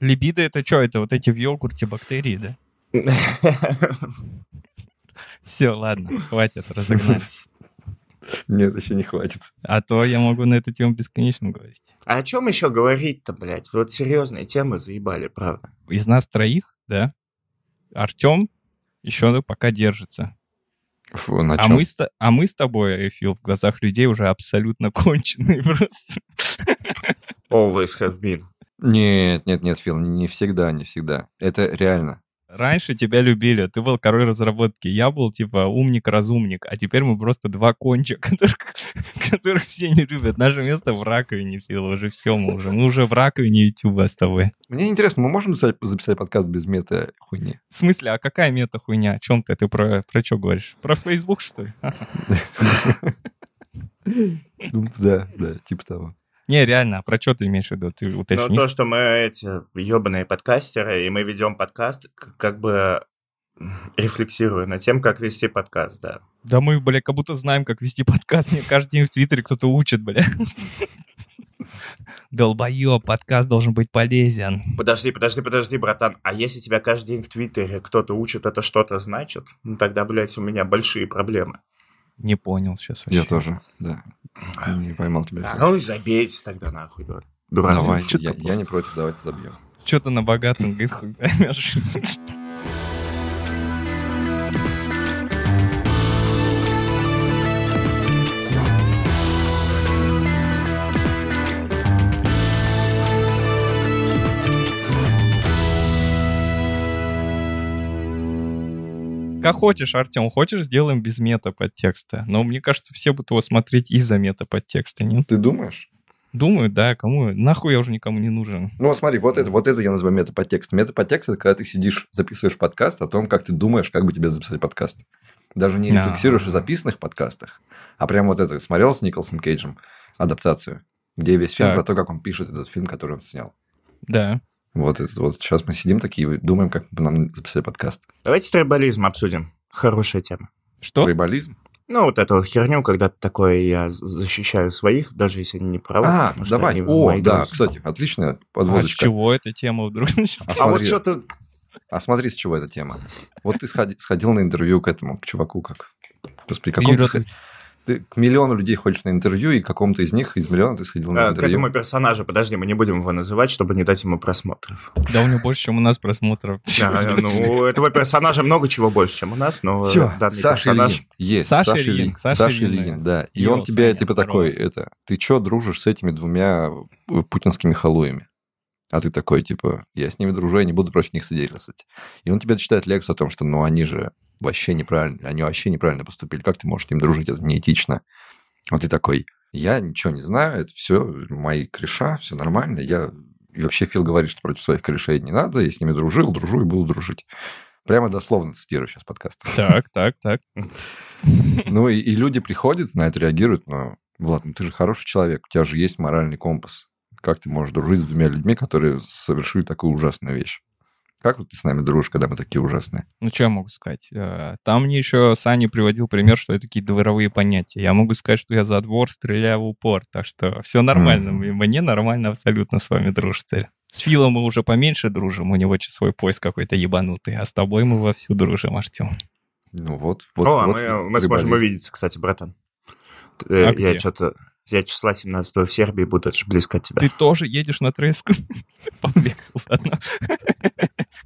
Либидо это что? Это вот эти в йогурте бактерии, да? Все, ладно, хватит, разогнались. Нет, еще не хватит. А то я могу на эту тему бесконечно говорить. А о чем еще говорить-то, блядь? Вот серьезные темы заебали, правда. Из нас троих, да, Артем еще пока держится. Фу, на А чем? мы, с, а мы с тобой, Фил, в глазах людей уже абсолютно конченые просто. Always have been. Нет, нет, нет, Фил, не всегда, не всегда. Это реально. Раньше тебя любили, ты был король разработки, я был типа умник-разумник, а теперь мы просто два конча, которых, которых все не любят. Наше место в раковине, Фил, уже все, мы уже, мы уже в раковине Ютуба с тобой. Мне интересно, мы можем записать, записать подкаст без мета-хуйни? В смысле, а какая мета-хуйня? О чем ты? Ты про, про что говоришь? Про Facebook, что ли? Ну, Да, да, типа того. Не, реально, а про что ты имеешь в виду? Ты Ну, уточнишь? то, что мы эти ебаные подкастеры, и мы ведем подкаст, как бы рефлексируя над тем, как вести подкаст, да. Да мы, бля, как будто знаем, как вести подкаст. Мне каждый день в Твиттере кто-то учит, бля. Долбоеб, подкаст должен быть полезен. Подожди, подожди, подожди, братан. А если тебя каждый день в Твиттере кто-то учит, это что-то значит? Ну, тогда, блядь, у меня большие проблемы. Не понял сейчас Я вообще. тоже, да. Не поймал тебя. А, ну и забейте тогда нахуй, да. Дурацкий Давай, я, я не против, давайте забьем. Что-то на богатом, говорит, хуй поймешь. Как хочешь, Артем, хочешь, сделаем без мета подтекста. Но мне кажется, все будут его смотреть из-за мета подтекста, нет? Ты думаешь? Думаю, да, кому? Нахуй я уже никому не нужен. Ну, смотри, вот это, вот это я называю метаподтекст. Метаподтекст – это когда ты сидишь, записываешь подкаст о том, как ты думаешь, как бы тебе записать подкаст. Даже не рефлексируешь о записанных подкастах, а прям вот это. Смотрел с Николасом Кейджем адаптацию, где весь фильм Так. про то, как он пишет этот фильм, который он снял. Да. Вот это вот. Сейчас мы сидим такие и думаем, как бы нам записать подкаст. Давайте трибализм обсудим. Хорошая тема. Что? Трибализм? Ну, вот эту херню, когда ты такое, я защищаю своих, даже если они не правы. А, давай. они О, мои да, друзья. кстати, отличная А с подводочка. чего эта тема вдруг началась? А А вот что-то... а смотри, с чего эта тема. Вот ты сходи- сходил на интервью к этому, к чуваку, как... Господи, какому ты, ты к миллиону людей ходишь на интервью, и к какому-то из них, из миллиона ты сходил на А, к интервью. этому персонажу, подожди, мы не будем его называть, чтобы не дать ему просмотров. Да у него больше, чем у нас просмотров. Да, ну, у этого персонажа много чего больше, чем у нас, но Все, данный Саша персонаж... Ильин. Есть, Саша Саша, Ильин, Ильин. Саша Ильин, Ильин, да. И он тебе, Саня, типа, здорово. такой, это, ты чё дружишь с этими двумя э, путинскими халуями? А ты такой, типа, я с ними дружу, я не буду против них свидетельствовать. И он тебе читает лекцию о том, что, ну, они же вообще неправильно, они вообще неправильно поступили. Как ты можешь с ним дружить? Это неэтично. А ты такой, я ничего не знаю, это все мои кореша, все нормально. Я... И вообще Фил говорит, что против своих корешей не надо. Я с ними дружил, дружу и буду дружить. Прямо дословно цитирую сейчас подкаст. Так, так, так. Ну, и, и люди приходят, на это реагируют, но, Влад, ну ты же хороший человек, у тебя же есть моральный компас. Как ты можешь дружить с двумя людьми, которые совершили такую ужасную вещь? Как вот ты с нами дружишь, когда мы такие ужасные? Ну, что я могу сказать? Э, Там мне еще Саня приводил пример, что это такие дворовые понятия. Я могу сказать, что я за двор стреляю в упор, так что все нормально. Мгм. Мне нормально абсолютно с вами дружится. С Филом мы уже поменьше дружим, у него свой поиск какой-то ебанутый, а с тобой мы вовсю дружим, Артем. Ну вот, вот. О, а вот мы, мы сможем увидеться, кстати, братан. Э, А я где? что-то... Я числа 17 в Сербии буду, это же близко от тебя. Ты тоже едешь на треску? Повесил заодно.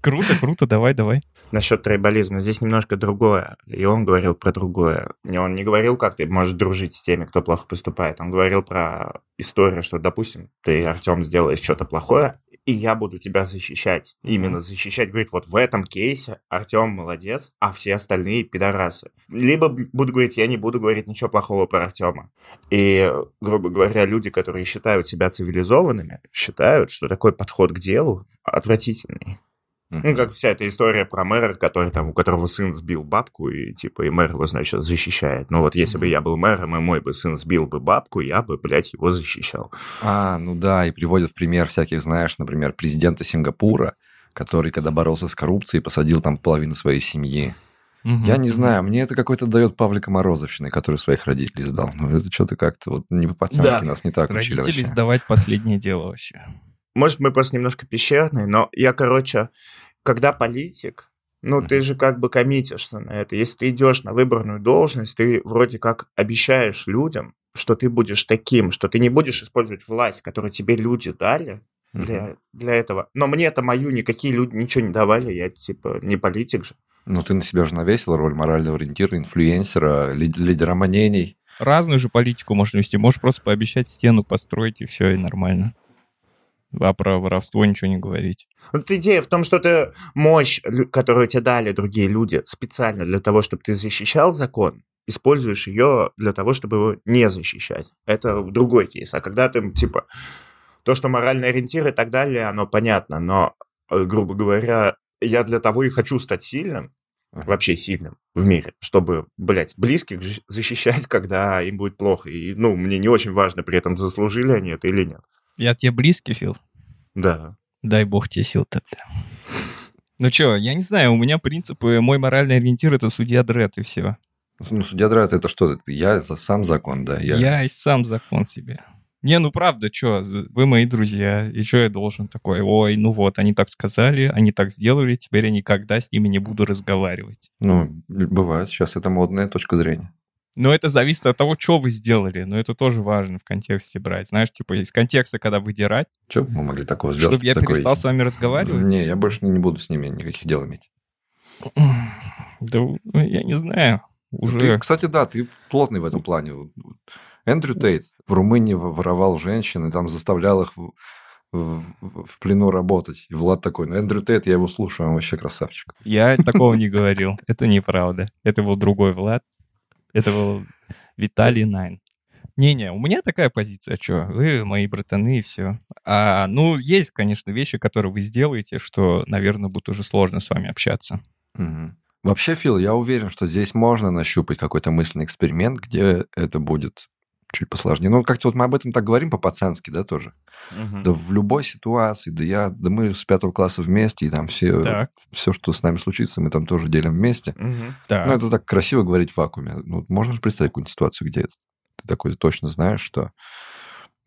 Круто, круто, давай, давай. Насчет трейбализма, здесь немножко другое. И он говорил про другое. Не, Он не говорил, как ты можешь дружить с теми, кто плохо поступает. Он говорил про историю, что, допустим, ты, Артем, сделаешь что-то плохое, и я буду тебя защищать. Именно защищать. Говорит, вот в этом кейсе Артем молодец, а все остальные пидорасы. Либо буду говорить, я не буду говорить ничего плохого про Артема. И, грубо говоря, люди, которые считают себя цивилизованными, считают, что такой подход к делу отвратительный. Ну, как вся эта история про мэра, который там, у которого сын сбил бабку, и типа, и мэр его, значит, защищает. Ну вот если бы я был мэром, и мой бы сын сбил бы бабку, я бы, блядь, его защищал. А, ну да, и приводят в пример всяких, знаешь, например, президента Сингапура, который, когда боролся с коррупцией, посадил там половину своей семьи. Я не знаю, мне это какой-то дает Павлика Морозовщины, который своих родителей сдал. Ну, это что-то как-то вот не по-пацански Да. нас не так учили Родители вообще. сдавать последнее дело вообще. может, мы просто немножко пещерные, но я, короче, когда политик, ну, ты же как бы коммитишься на это. Если ты идешь на выборную должность, ты вроде как обещаешь людям, что ты будешь таким, что ты не будешь использовать власть, которую тебе люди дали для, для этого. Но мне это мою никакие люди ничего не давали, я типа не политик же. Ну, ты на себя же навесил роль морального ориентира, инфлюенсера, лид- лидера мнений. Разную же политику можно вести. Можешь просто пообещать стену построить, и все, и нормально. А про воровство ничего не говорить. Вот идея в том, что ты мощь, которую тебе дали другие люди специально для того, чтобы ты защищал закон, используешь ее для того, чтобы его не защищать. Это другой кейс. А когда ты, типа, то, что моральный ориентир и так далее, оно понятно, но, э, грубо говоря, я для того и хочу стать сильным, вообще сильным в мире, чтобы, блядь, близких защищать, когда им будет плохо. И, ну, мне не очень важно при этом, заслужили они это или нет. Я тебе близкий, Фил? Да. Дай бог тебе сил тогда. Ну что, я не знаю, у меня принципы, мой моральный ориентир — это судья Дред, и все. Ну, судья Драйт, это что? Я за сам закон, да? Я... Я и сам закон себе. Не, ну правда, что, вы мои друзья, и что я должен такой? Ой, ну вот, они так сказали, они так сделали, теперь я никогда с ними не буду разговаривать. Ну, бывает, сейчас это модная точка зрения. Но это зависит от того, что вы сделали, но это тоже важно в контексте брать. Знаешь, типа из контекста, когда выдирать, Что мы могли такого сделать? чтобы я Такой- перестал с вами разговаривать. Не, я больше не буду с ними никаких дел иметь. Да ну, я не знаю. Уже... Ты, кстати, да, ты плотный в этом плане. Эндрю Тейт в Румынии воровал женщин и там заставлял их в, в- в плену работать. И Влад такой, ну, Эндрю Тейт, я его слушаю, он вообще красавчик. Я такого не говорил. Это неправда. Это был другой Влад. Это был Виталий Найн. Не-не, у меня такая позиция, что вы мои братаны и все. А, ну, есть, конечно, вещи, которые вы сделаете, что, наверное, будет уже сложно с вами общаться. Мгм. Вообще, Фил, я уверен, что здесь можно нащупать какой-то мысленный эксперимент, где это будет чуть посложнее. Ну, как-то вот мы об этом так говорим по-пацански, да, тоже? Да в любой ситуации, да я, да мы с пятого класса вместе, и там все, Так. все, что с нами случится, мы там тоже делим вместе. Мгм. Так. Ну, это так красиво говорить в вакууме. Ну, можно же представить какую-нибудь ситуацию, где ты такой точно знаешь, что...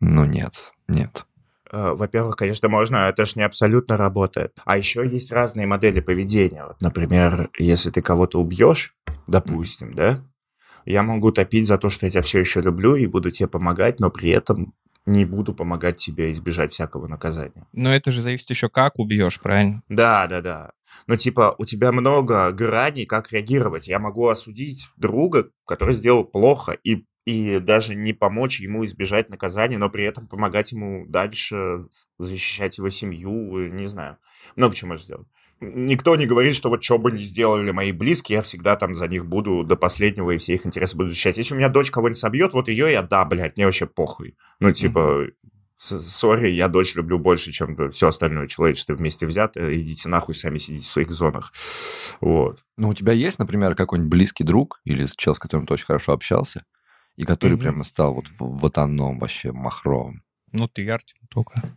Ну, нет, нет. Э, Во-первых, конечно, можно, это же не абсолютно работает. А еще есть разные модели поведения. Вот, например, если ты кого-то убьешь, допустим, да, я могу топить за то, что я тебя все еще люблю и буду тебе помогать, но при этом не буду помогать тебе избежать всякого наказания. Но это же зависит еще как убьешь, правильно? Да, да, да. Ну, типа, у тебя много граней, как реагировать. Я могу осудить друга, который сделал плохо, и, и даже не помочь ему избежать наказания, но при этом помогать ему дальше защищать его семью, не знаю. Много чего можно сделать. Никто не говорит, что вот что бы ни сделали мои близкие, я всегда там за них буду до последнего и все их интересы буду защищать. Если у меня дочь кого-нибудь собьет, вот ее я, да, блядь, мне вообще похуй. Ну, типа, сори, я дочь люблю больше, чем все остальное человечество вместе взято. Идите нахуй, сами сидите в своих зонах. Вот. Ну, у тебя есть, например, какой-нибудь близкий друг или чел, с которым ты очень хорошо общался, и который Мгм. прямо стал вот в ватаном вообще махровым? Ну, ты Артем только.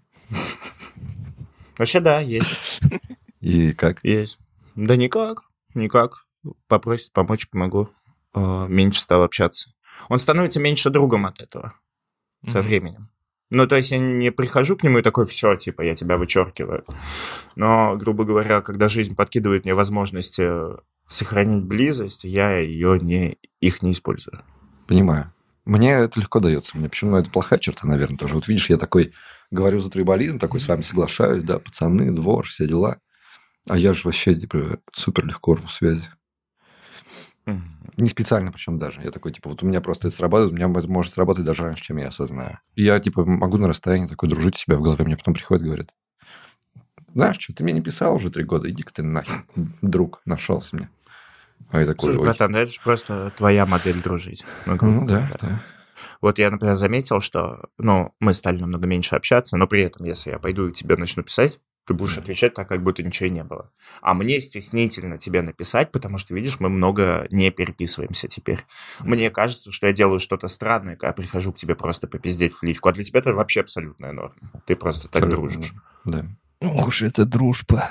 Вообще, да, есть. И как? Есть. Да никак. Никак. Попросит помочь, помогу. Э, Меньше стал общаться. Он становится меньше другом от этого со Мгм. временем. Ну, то есть я не прихожу к нему и такой, все, типа, я тебя вычеркиваю. Но, грубо говоря, когда жизнь подкидывает мне возможности сохранить близость, я ее не, их не использую. Понимаю. Мне это легко дается. Мне почему это плохая черта, наверное, тоже. Вот видишь, я такой говорю за трибализм, такой с вами соглашаюсь, да, пацаны, двор, все дела. А я же вообще типа, супер легко рву связи. Не специально причем даже. Я такой, типа, вот у меня просто это срабатывает, у меня это может сработать даже раньше, чем я осознаю. И я, типа, могу на расстоянии такой дружить у себя в голове. Мне потом приходит, говорит, знаешь что, ты мне не писал уже три года, иди-ка ты нахер, друг, нашелся мне. А я такой, Слушай, братан, да это же просто твоя модель дружить. Ну, Ну да, говоря. да. Вот я, например, заметил, что, ну, мы стали намного меньше общаться, но при этом, если я пойду и тебе начну писать, ты будешь отвечать так, как будто ничего и не было. А мне стеснительно тебе написать, потому что, видишь, мы много не переписываемся теперь. Мне кажется, что я делаю что-то странное, когда прихожу к тебе просто попиздеть в личку. А для тебя это вообще абсолютная норма. Ты просто так Абсолютно, дружишь. Да. Ох уж это дружба.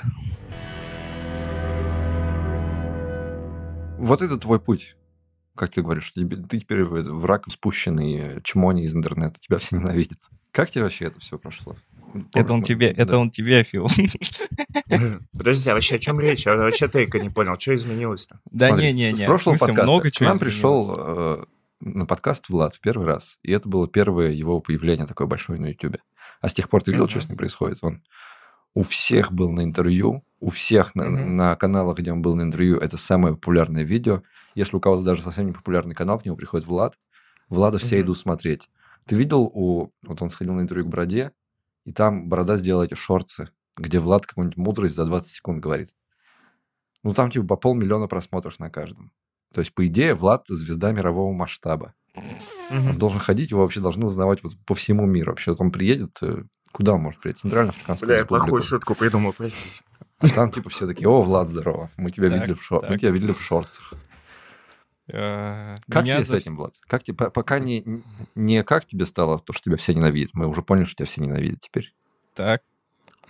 Вот это твой путь. Как ты говоришь, тебе- ты теперь в- в рак спущенный чмони из интернета, тебя все ненавидят. Как тебе вообще это все прошло? Это он тебе, это он тебе, Фил. Подожди, а вообще о чем речь? Я вообще тейка не понял, что изменилось-то? Да не, не, не. С прошлого подкаста к нам пришел э, на подкаст Влад в первый раз, и это было первое его появление такое большое на Ютубе. А с тех пор ты видел, что с ним происходит? Он у всех был на интервью, у всех на, на каналах, где он был на интервью, это самое популярное видео. Если у кого-то даже совсем не популярный канал, к нему приходит Влад, Влада все идут смотреть. Ты видел, у... вот он сходил на интервью к Бороде, и там Борода сделал эти шорцы, где Влад какую-нибудь мудрость за 20 секунд говорит. Ну, там типа по полмиллиона просмотров на каждом. То есть, по идее, Влад звезда мирового масштаба. Он должен ходить, его вообще должны узнавать вот по всему миру. Вообще, вот он приедет, э, куда он может приехать? Центральноафриканскую Бля, я республику. плохую шутку придумал, простите. А там типа все такие, о, Влад, здорово, мы тебя Так, видели в шор... мы тебя видели в шортах. Э, Как меня тебе с этим, Влад? Как тебе, по- пока не, не как тебе стало то, что тебя все ненавидят, мы уже поняли, что тебя все ненавидят теперь. Так.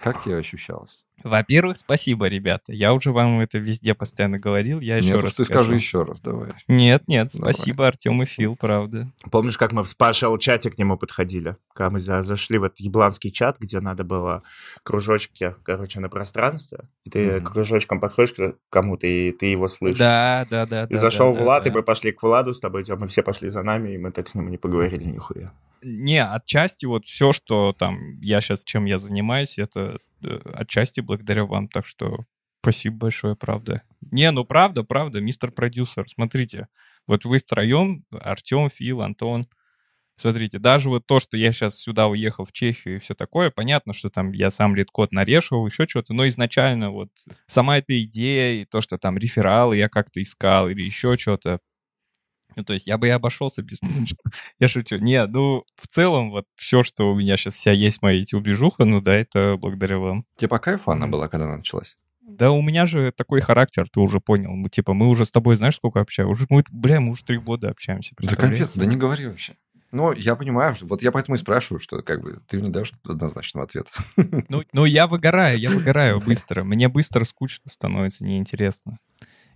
Как тебе ощущалось? Во-первых, спасибо, ребята. Я уже вам это везде постоянно говорил. Я еще Нет, раз ты скажу. скажи еще раз, давай. Нет, нет, Давай. спасибо, Артем и Фил, правда. Помнишь, как мы в спашел чате к нему подходили? Когда мы за- зашли в этот ебланский чат, где надо было кружочки, короче, на пространстве, и ты Мгм. кружочком подходишь к кому-то, и ты его слышишь. Да, да, да. И да, зашел да, Влад, да, и мы пошли к Владу с тобой, Тём, мы все пошли за нами, и мы так с ним не поговорили нихуя. Не, отчасти вот все, что там я сейчас, чем я занимаюсь, это отчасти благодаря вам, так что спасибо большое, правда. Не, ну правда, правда, мистер продюсер, смотрите, вот вы втроем, Артем, Фил, Антон, смотрите, даже вот то, что я сейчас сюда уехал в Чехию и все такое, понятно, что там я сам LeetCode нарешивал, еще что-то, но изначально вот сама эта идея и то, что там рефералы я как-то искал или еще что-то, ну, то есть я бы и обошелся без... Я шучу. Не, ну, в целом, вот все, что у меня сейчас вся есть моя YouTube-движуха, ну да, это благодаря вам. Тебе по кайфу она была, когда она началась? Да у меня же такой характер, ты уже понял. Мы, типа, мы уже с тобой, знаешь, сколько общаемся? Уже, мы, бля, мы уже три года общаемся. Да капец, да не говори вообще. Ну, я понимаю, что вот я поэтому и спрашиваю, что как бы ты мне дашь однозначного ответа. Ну, ну, я выгораю, я выгораю быстро. Мне быстро скучно становится, неинтересно.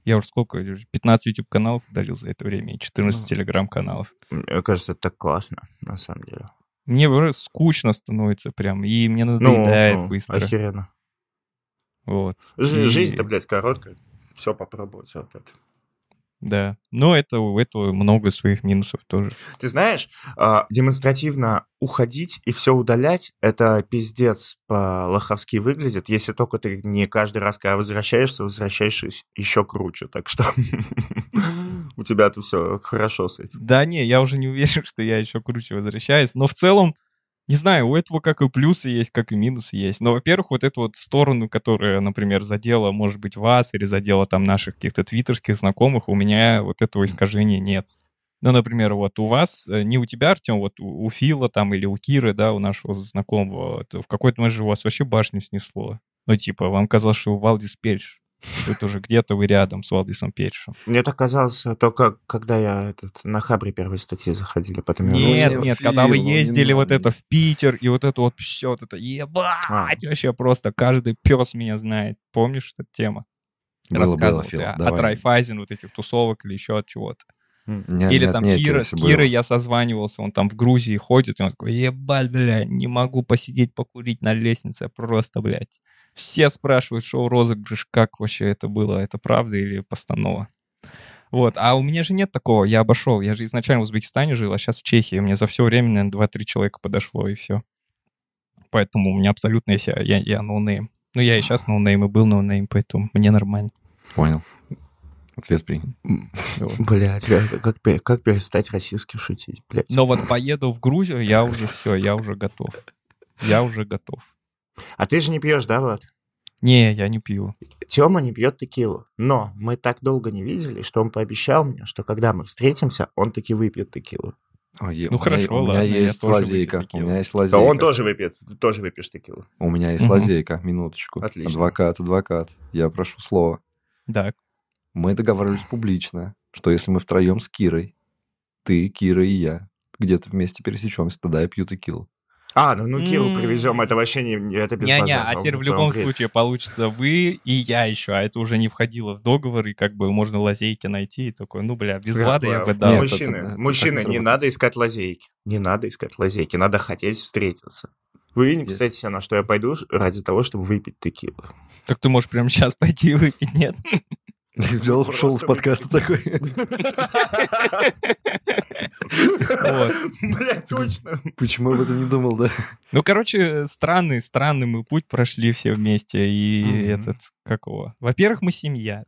Я уже сколько, 15 YouTube-каналов удалил за это время и 14 Ну. телеграм-каналов. Мне кажется, это так классно, на самом деле. Мне уже скучно становится прям, и мне надоедает ну, быстро. охеренно. Вот. Жи- И- Жизнь-то, блядь, короткая. Все попробовать вот это. Да. Но это, у этого много своих минусов тоже. Ты знаешь, а, демонстративно уходить и все удалять, это пиздец по-лоховски выглядит, если только ты не каждый раз, когда возвращаешься, возвращаешься еще круче. Так что у тебя-то все хорошо с этим. Да не, я уже не уверен, что я еще круче возвращаюсь. Но в целом, не знаю, у этого как и плюсы есть, как и минусы есть. Но, во-первых, вот эту вот сторону, которая, например, задела, может быть, вас или задела там наших каких-то твиттерских знакомых, у меня вот этого искажения нет. Ну, например, вот у вас, э, не у тебя, Артем, вот у, у Фила там или у Киры, да, у нашего знакомого, в какой-то момент же у вас вообще башню снесло. Ну, типа, вам казалось, что Валдис Пельш. Тут уже где-то вы рядом с Валдисом Пельшем. Мне так казалось только, когда я этот, на Хабре первой статьи заходили. Потом я Нет, Ну, нет, когда вы ездили вот надо. это в Питер, и вот это вот все, вот это, ебать, А. вообще просто каждый пес меня знает. Помнишь эту тему? Рассказывал Фил, ты от. Райфайзен, вот этих тусовок или еще от чего-то. Нет, или нет, там нет, Кира, с. Кирой я созванивался, он там в Грузии ходит, и он такой, ебать, бля, не могу посидеть, покурить на лестнице, просто, блядь. Все спрашивают, шоу розыгрыш, как вообще это было, это правда или постанова? Вот, а у меня же нет такого, я обошел, я же изначально в Узбекистане жил, а сейчас в Чехии, мне за все время, наверное, 2-3 человека подошло, и все. Поэтому у меня абсолютно я, я, я ноунейм. Ну, я и сейчас ноунейм, и был ноунейм, поэтому мне нормально. Понял. Ответ принят. Блядь, как, как перестать российски шутить, блядь. Но вот поеду в Грузию, я уже все, я уже готов. Я уже готов. А ты же не пьешь, да, Влад? Не, я не пью. Тёма не пьет текилу. Но мы так долго не видели, что он пообещал мне, что когда мы встретимся, он таки выпьет текилу. Ой, е- Ну, у меня- хорошо, у меня ладно, я есть тоже лазейка. У меня есть Да лазейка. он тоже выпьет. Ты тоже выпьешь текилу. У меня есть Мгм. лазейка. Минуточку. Отлично. Адвокат, адвокат. Я прошу слова. Да. Мы договаривались публично, что если мы втроем с Кирой, ты, Кира и я, где-то вместе пересечемся, тогда я пью текилу. А, ну, ну Киру М. привезем, это вообще не, это без Не-не, базара, а теперь в любом греет. случае получится вы и я еще, а это уже не входило в договор, и как бы можно лазейки найти, и такой, ну, бля, без Влада я бы Нет, дал. Мужчины, это- это мужчины, так не надо искать лазейки. Не надо искать лазейки, надо хотеть встретиться. Вы не представляете себе, на что я пойду ради того, чтобы выпить текилу. Так ты можешь прямо сейчас пойти и выпить, нет? Ты взял, ушел с подкаста такой. Блядь, точно. Почему я об этом не думал, да? Ну, короче, странный, странный мы путь прошли все вместе. И этот, как его? Во-первых, мы семья.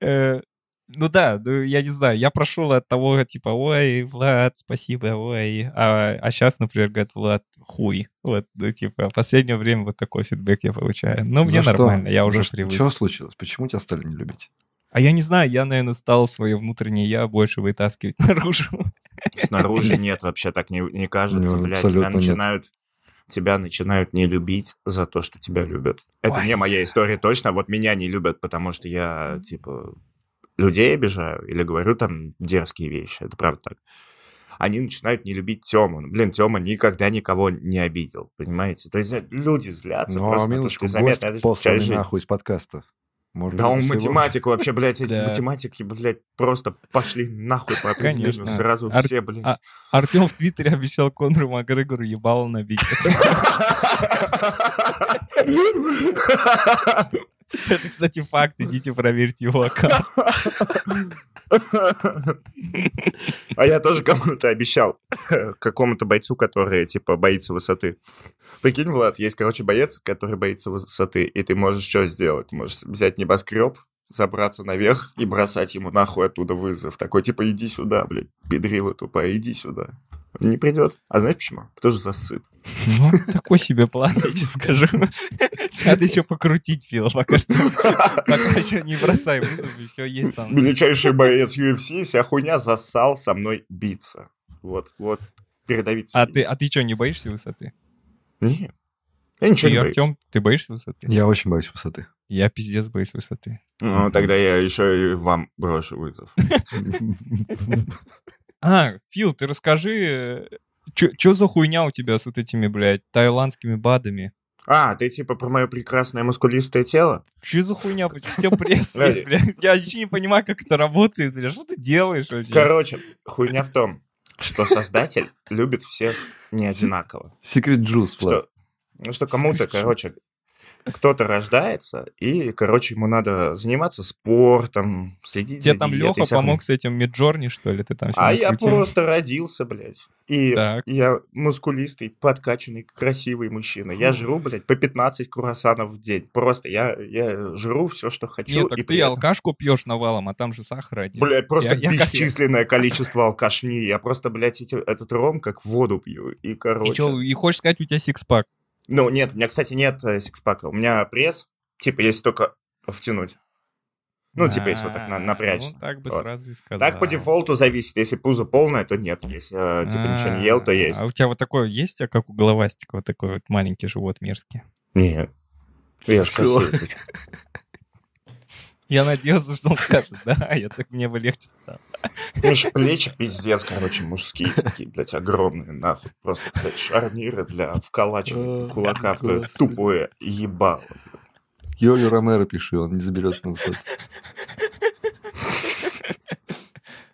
Ну да, ну, я не знаю, я прошел от того, типа, ой, Влад, спасибо, ой, а, а сейчас, например, говорят, Влад, хуй. Вот, ну, типа, в последнее время вот такой фидбэк я получаю. Ну, мне За что? нормально, я уже За что? привык. Что случилось? Почему тебя стали не любить? А я не знаю, я, наверное, стал свое внутреннее я больше вытаскивать наружу. Снаружи нет, вообще так не, не кажется, блядь. Тебя абсолютно нет. начинают, тебя начинают не любить за то, что тебя любят. Это Ой. не моя история точно. Вот меня не любят, потому что я, типа, людей обижаю или говорю там дерзкие вещи. Это правда так. Они начинают не любить Тему. Блин, Тема никогда никого не обидел, понимаете? То есть э, люди злятся Ну, а просто, потому минуточку, что гость заметно, посланный нахуй из подкаста. Может Да он всего- математик вообще, блядь, эти Да. математики, блядь, просто пошли нахуй по определению. Сразу Ар- все, блядь. а- Артем в Твиттере обещал Конору Макгрегору ебало набить. Это, кстати, факт. Идите проверьте его аккаунт. А я тоже кому-то обещал, какому-то бойцу, который, типа, боится высоты. Прикинь, Влад, есть, короче, боец, который боится высоты, и ты можешь что сделать? Можешь взять небоскреб, забраться наверх и бросать ему нахуй оттуда вызов. Такой, типа, иди сюда, блядь, педрила тупая, иди сюда. Не придет. А знаешь почему? Потому что засыт. Ну, такой себе план, я тебе скажу. Надо еще покрутить, Фил, пока что. Пока еще не бросай вызов, еще есть там. Величайший боец UFC, вся хуйня засал со мной биться. Вот, вот, передавиться. А ты, а ты что, не боишься высоты? Нет. Я ничего Ты, не боюсь. Артем, ты боишься высоты? Я очень боюсь высоты. Я пиздец боюсь высоты. Ну, тогда я еще и вам брошу вызов. А, Фил, ты расскажи, что за хуйня у тебя с вот этими, блядь, таиландскими БАДами? А, ты типа про мое прекрасное мускулистое тело? Что за хуйня? Почему у тебя пресс есть, блядь? Я вообще не понимаю, как это работает, блядь. Что ты делаешь вообще? Короче, хуйня в том, что создатель любит всех не одинаково. Секрет Джуз. Что, ну, что кому-то, короче, кто-то рождается, и, короче, ему надо заниматься спортом, следить Тебе за там диетой, Леха помог с этим Миджорни, что ли? Ты там А я накрутил? просто родился, блядь. И Так. я мускулистый, подкачанный, красивый мужчина. Я жру, блядь, по 15 круассанов в день. Просто я, я жру все, что хочу. Нет, так и ты этом- алкашку пьешь навалом, а там же сахар один. Блядь, просто Я- я бесчисленное количество алкашни. Я просто, блядь, эти- этот ром как воду пью. И, короче... И, чё, и хочешь сказать, у тебя сикспак? Ну, нет, у меня, кстати, нет э, сикспака. У меня пресс, типа, если только втянуть. Ну, типа, если вот так А, напрячься. Ну, так бы сразу и сказал. Так по дефолту зависит. Если пузо полное, то нет. Если, э, типа, ничего не ел, то А, есть. А у тебя вот такое есть, а как у головастика, вот такой вот маленький живот мерзкий? Нет. Я ж Что? Я надеялся, что он скажет, да, я так мне бы легче стало. Ну, ж плечи пиздец, короче, мужские такие, блядь, огромные, нахуй. Просто, блядь, шарниры для вколачивания кулака в твое тупое ебало. Йоли Ромеро пиши, он не заберется на высоту.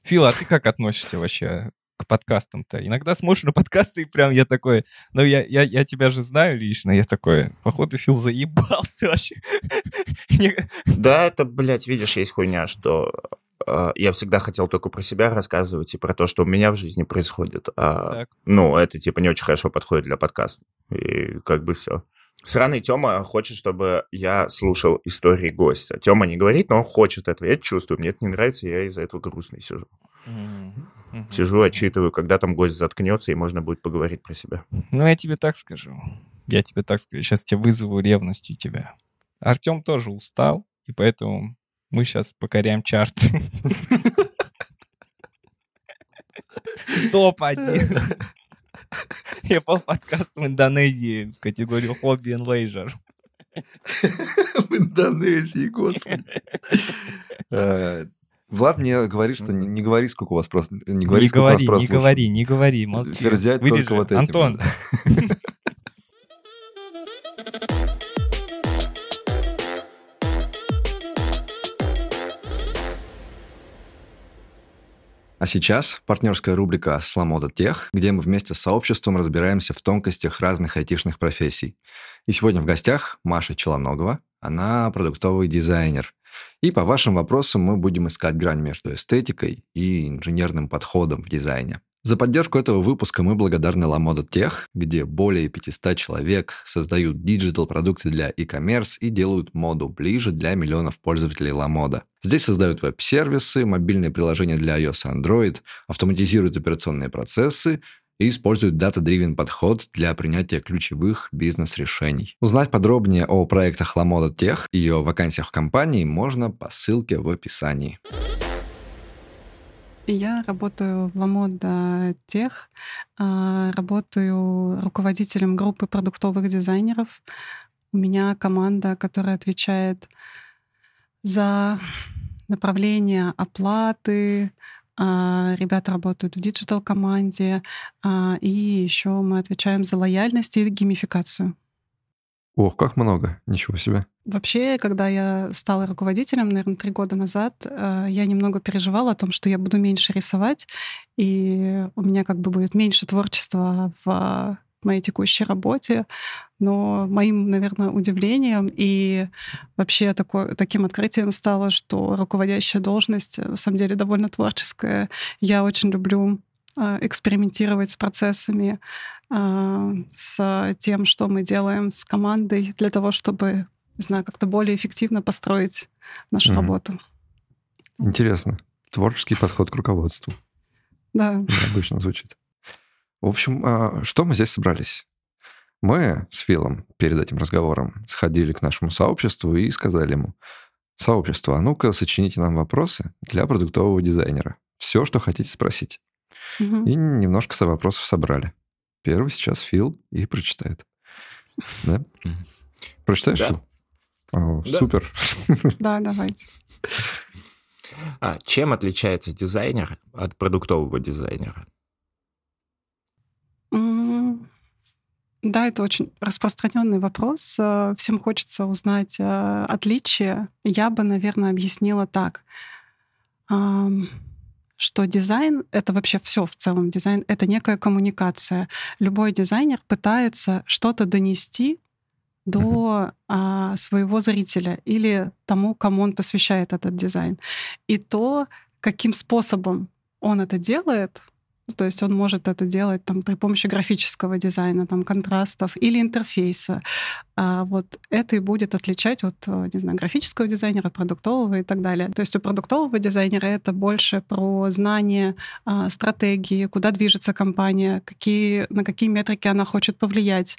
Фил, а ты как относишься вообще к подкастам-то? Иногда смотришь на подкасты и прям я такой, ну я, я, я тебя же знаю лично, я такой, походу Фил заебался вообще. Да, это, блядь, видишь, есть хуйня, что э, я всегда хотел только про себя рассказывать и про то, что у меня в жизни происходит. А, Так. ну, это, типа, не очень хорошо подходит для подкаста. И как бы все. Сраный Тёма хочет, чтобы я слушал истории гостя. Тёма не говорит, но он хочет этого. Я это чувствую. Мне это не нравится, я из-за этого грустный сижу. Мгм. Мгм. Сижу, отчитываю, когда там гость заткнется, и можно будет поговорить про себя. Ну, я тебе так скажу. Я тебе так скажу. Сейчас тебе вызову ревностью тебя. Артем тоже устал, и поэтому мы сейчас покоряем чарты. Топ-1. Apple подкаст в Индонезии в категорию хобби и leisure. В Индонезии, господи. Влад мне говорит, что не, не говори, сколько у вас просто... Не говори, Не говори, не говори, не говори, молчи. Ферзять только вот этим. Антон, А сейчас партнерская рубрика «Сломота Тех», где мы вместе с сообществом разбираемся в тонкостях разных айтишных профессий. И сегодня в гостях Маша Челоногова. Она продуктовый дизайнер. И по вашим вопросам мы будем искать грань между эстетикой и инженерным подходом в дизайне. За поддержку этого выпуска мы благодарны Lamoda Tech, где более 500 человек создают digital-продукты для e-commerce и делают моду ближе для миллионов пользователей Lamoda. Здесь создают веб-сервисы, мобильные приложения для iOS и Android, автоматизируют операционные процессы, и используют data-driven подход для принятия ключевых бизнес-решений. Узнать подробнее о проектах Lamoda Tech и о вакансиях в компании можно по ссылке в описании. Я работаю в Lamoda Tech, а, работаю руководителем группы продуктовых дизайнеров. У меня команда, которая отвечает за направление оплаты, ребята работают в digital-команде, а, и еще мы отвечаем за лояльность и геймификацию. Ох, как много, ничего себе. Вообще, когда я стала руководителем, наверное, три года назад, э, я немного переживала о том, что я буду меньше рисовать, и у меня как бы будет меньше творчества в моей текущей работе. Но моим, наверное, удивлением и вообще такой, таким открытием стало, что руководящая должность, на самом деле, довольно творческая. Я очень люблю э, экспериментировать с процессами, а, с тем, что мы делаем с командой для того, чтобы, не знаю, как-то более эффективно построить нашу mm работу. Интересно. Творческий подход к руководству. Да. Обычно звучит. В общем, а, что мы здесь собрались? Мы с Филом перед этим разговором сходили к нашему сообществу и сказали ему, сообщество, а ну-ка сочините нам вопросы для продуктового дизайнера. Все, что хотите спросить. Угу. И немножко со вопросов собрали. Первый сейчас Фил и прочитает. Да? Прочитаешь, да. Фил? О, да. Супер. Да, давайте. А чем отличается дизайнер от продуктового дизайнера? Да, это очень распространенный вопрос. Э, всем хочется узнать э, отличия. Я бы, наверное, объяснила так что дизайн — это вообще все в целом. Дизайн — это некая коммуникация. Любой дизайнер пытается что-то донести до а, своего зрителя или тому, кому он посвящает этот дизайн. И то, каким способом он это делает, то есть он может это делать там, при помощи графического дизайна, там, контрастов или интерфейса. А вот это и будет отличать от, не знаю, графического дизайнера, продуктового и так далее. То есть у продуктового дизайнера это больше про знание а, стратегии, куда движется компания, какие, на какие метрики она хочет повлиять.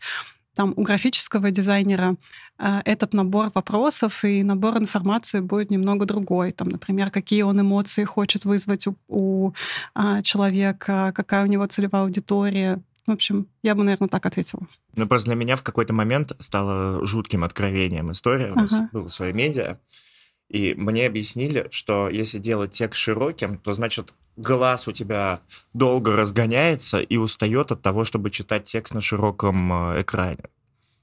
Там у графического дизайнера э, этот набор вопросов и набор информации будет немного другой. Там, например, какие он эмоции хочет вызвать у, у э, человека, какая у него целевая аудитория. В общем, я бы, наверное, так ответила. Ну, просто для меня в какой-то момент стало жутким откровением история. У нас ага. было свое медиа, и мне объяснили, что если делать текст широким, то значит глаз у тебя долго разгоняется и устает от того, чтобы читать текст на широком э, экране.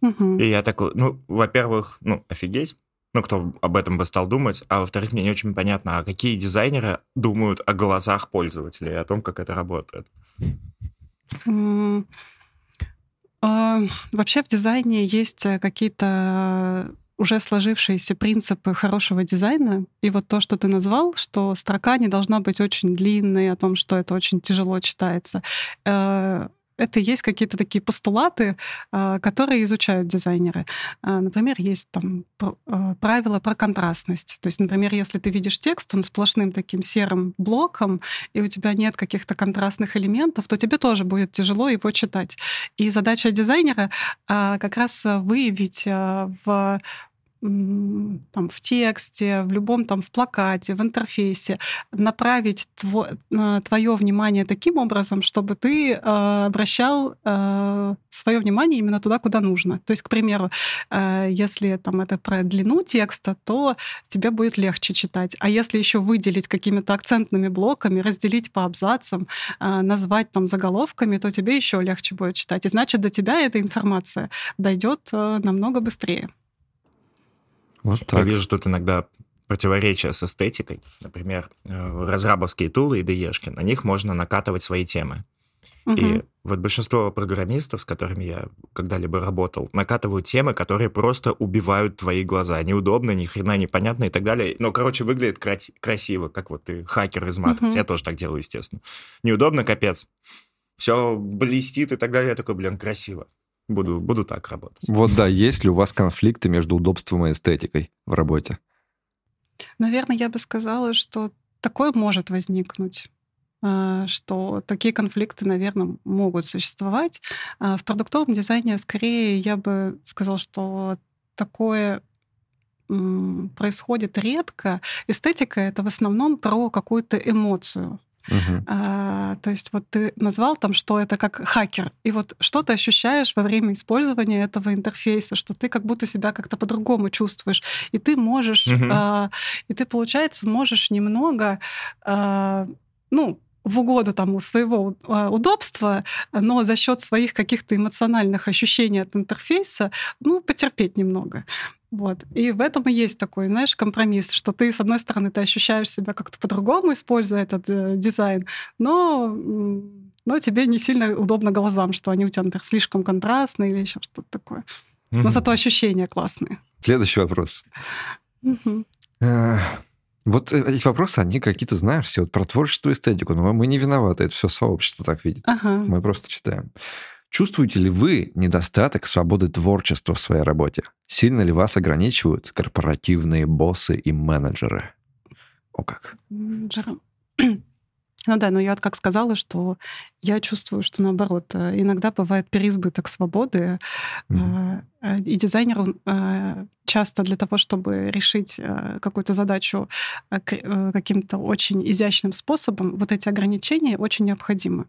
Угу. И я такой, ну, во-первых, ну, офигеть, ну, кто об этом бы стал думать, а во-вторых, мне не очень понятно, а какие дизайнеры думают о глазах пользователей, о том, как это работает. А, вообще в дизайне есть э, какие-то уже сложившиеся принципы хорошего дизайна. И вот то, что ты назвал, что строка не должна быть очень длинной, о том, что это очень тяжело читается. Э, это есть какие-то такие постулаты, э, которые изучают дизайнеры. Э, например, есть там правила про контрастность. То есть, например, если ты видишь текст, он сплошным таким серым блоком, и у тебя нет каких-то контрастных элементов, то тебе тоже будет тяжело его читать. И задача дизайнера как раз выявить в там, в тексте, в любом там в плакате, в интерфейсе, направить тво, э, твое внимание таким образом, чтобы ты э, обращал э, свое внимание именно туда, куда нужно. То есть, к примеру, э, если там это про длину текста, то тебе будет легче читать. А если еще выделить какими-то акцентными блоками, разделить по абзацам, э, назвать там заголовками, то тебе еще легче будет читать. И значит, до тебя эта информация дойдет э, намного быстрее. Вот так. Я вижу тут иногда противоречия с эстетикой. Например, э, разрабовские тулы и ДЕшки, на них можно накатывать свои темы. Мгм. И вот большинство программистов, с которыми я когда-либо работал, накатывают темы, которые просто убивают твои глаза. Неудобно, ни хрена непонятно и так далее. Но, короче, выглядит крати- красиво, как вот ты хакер из Matrix. Мгм. Я тоже так делаю, естественно. Неудобно, капец. Все блестит и так далее. Я такой, блин, красиво. Буду, буду так работать. Вот да, есть ли у вас конфликты между удобством и эстетикой в работе? Наверное, я бы сказала, что такое может возникнуть а, что такие конфликты, наверное, могут существовать. А В продуктовом дизайне скорее я бы сказала, что такое происходит редко. Эстетика — это в основном про какую-то эмоцию. Мгм. А, то есть вот ты назвал там, что это как хакер, и вот что ты ощущаешь во время использования этого интерфейса, что ты как будто себя как-то по-другому чувствуешь, и ты можешь, Мгм. а, и ты, получается, можешь немного, а, ну, в угоду тому своего а, удобства, но за счет своих каких-то эмоциональных ощущений от интерфейса, ну, потерпеть немного. Вот. И в этом и есть такой, знаешь, компромисс, что ты, с одной стороны, ты ощущаешь себя как-то по-другому, используя этот э, дизайн, но, но тебе не сильно удобно глазам, что они у тебя, например, слишком контрастные или еще что-то такое. Но Мгм. зато ощущения классные. Следующий вопрос. Э, Вот э, эти вопросы, они какие-то, знаешь, все вот про творчество и эстетику, но мы не виноваты, это все сообщество так видит. Ага. Мы просто читаем. Чувствуете ли вы недостаток свободы творчества в своей работе? Сильно ли вас ограничивают корпоративные боссы и менеджеры? О как. Ну да, но я вот как сказала, что я чувствую, что наоборот, э, иногда бывает переизбыток свободы, э, и дизайнеру часто для того, чтобы решить какую-то задачу каким-то очень изящным способом, вот эти ограничения очень необходимы.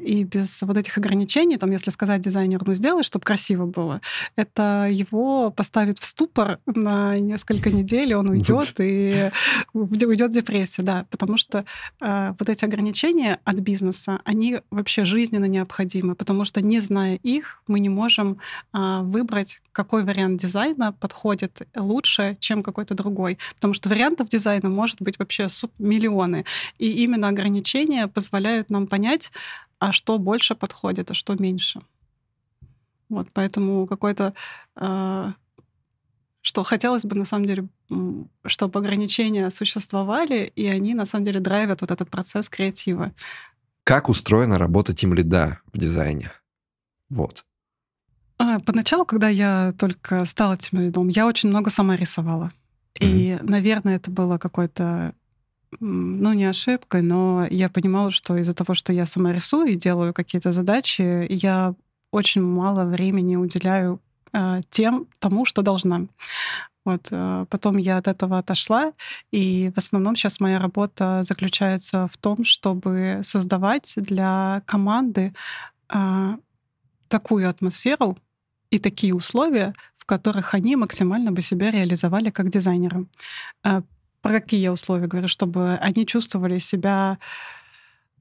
И без вот этих ограничений, там, если сказать дизайнеру, ну сделай, чтобы красиво было, это его поставит в ступор на несколько недель, он уйдет и уйдет в депрессию, да, потому что вот эти ограничения от бизнеса, они вообще жизненно необходимы, потому что не зная их, мы не можем а, выбрать, какой вариант дизайна подходит лучше, чем какой-то другой, потому что вариантов дизайна может быть вообще миллионы, и именно ограничения позволяют нам понять, а что больше подходит, а что меньше. Вот, поэтому какой-то э, что хотелось бы, на самом деле, чтобы ограничения существовали, и они, на самом деле, драйвят вот этот процесс креатива. Как устроена работа тимлида в дизайне? Вот. А, Поначалу, когда я только стала тем лидом, я очень много сама рисовала. И, наверное, это было какой-то, ну, не ошибкой, но я понимала, что из-за того, что я сама рисую и делаю какие-то задачи, я очень мало времени уделяю а, тем, тому, что должна. Вот. а, Потом я от этого отошла, и в основном сейчас моя работа заключается в том, чтобы создавать для команды а, такую атмосферу и такие условия, в которых они максимально бы себя реализовали как дизайнеры. А, Про какие условия говорю? Чтобы они чувствовали себя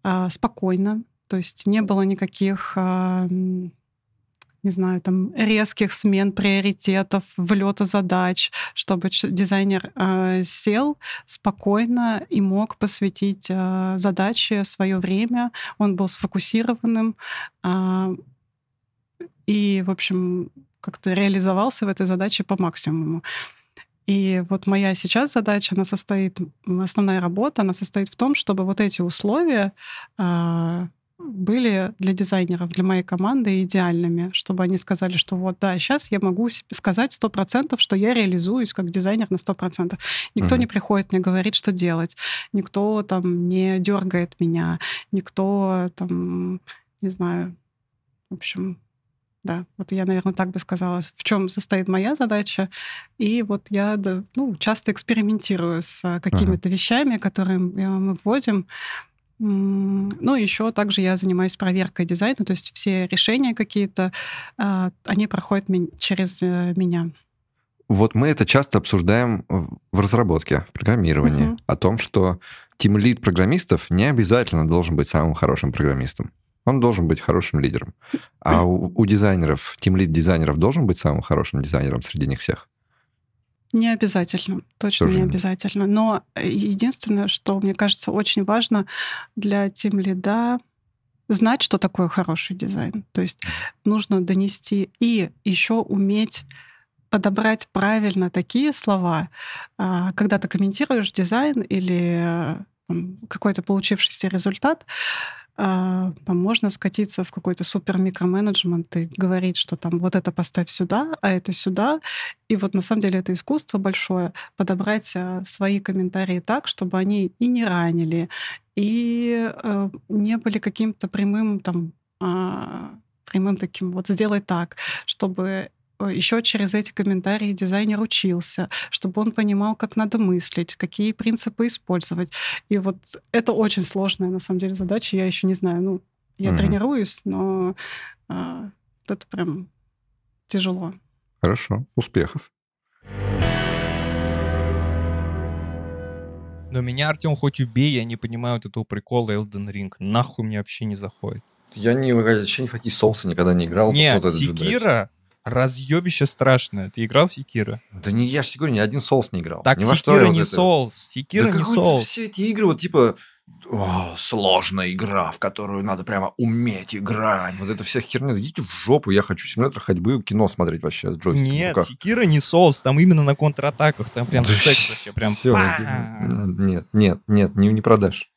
а, спокойно, то есть не было никаких а, не знаю, там резких смен приоритетов, влета задач, чтобы дизайнер э, сел спокойно и мог посвятить э, задаче свое время, он был сфокусированным а, и, в общем, как-то реализовался в этой задаче по максимуму. И вот моя сейчас задача, она состоит, основная работа, она состоит в том, чтобы вот эти условия а, были для дизайнеров, для моей команды идеальными, чтобы они сказали, что вот, да, сейчас я могу сказать сто процентов, что я реализуюсь как дизайнер на сто процентов. Никто Мгм. не приходит мне говорит, что делать, никто там не дергает меня, никто там, не знаю, в общем, да, вот я, наверное, так бы сказала, в чем состоит моя задача. И вот я ну, часто экспериментирую с а, какими-то вещами, которые мы вводим. Ну, еще также я занимаюсь проверкой дизайна, то есть все решения какие-то, а, они проходят через э, меня. Вот мы это часто обсуждаем в разработке, в программировании, Мгм. о том, что тимлид программистов не обязательно должен быть самым хорошим программистом. Он должен быть хорошим лидером. А у, у дизайнеров, тимлид дизайнеров должен быть самым хорошим дизайнером среди них всех? Не обязательно, точно Тоже не обязательно. Но э, единственное, что мне кажется очень важно для тим лида знать, что такое хороший дизайн. То есть нужно донести и еще уметь подобрать правильно такие слова, а, когда ты комментируешь дизайн или э, какой-то получившийся результат, а, можно скатиться в какой-то супер микроменеджмент и говорить, что там вот это поставь сюда, а это сюда. И вот на самом деле это искусство большое подобрать а, свои комментарии так, чтобы они и не ранили, и э, не были каким-то прямым там а, прямым таким вот сделай так, чтобы еще через эти комментарии дизайнер учился, чтобы он понимал, как надо мыслить, какие принципы использовать. И вот это очень сложная, на самом деле, задача. Я еще не знаю. Ну, я Мгм. тренируюсь, но а, это прям тяжело. Хорошо, успехов. Но меня, Артем, хоть убей, я не понимаю вот этого прикола Elden Ring. Нахуй мне вообще не заходит. Я не, вообще ни в какие соусы никогда не играл. Нет. Секира разъебище страшное. Ты играл в Секира? Да не, я же говорю, ни один соус не играл. Так Ни Секира вот не это- соус. Секира Да не соус. Все эти игры, вот типа, «О, сложная игра, в которую надо прямо уметь играть. Вот это вся херня. Идите в жопу, я хочу симулятор ходьбы, кино смотреть вообще с джойстиком. Нет, Ну? Секира не соус, там именно на контратаках, там прям Да секс вообще, прям па! Нет, нет, нет, не, не продашь.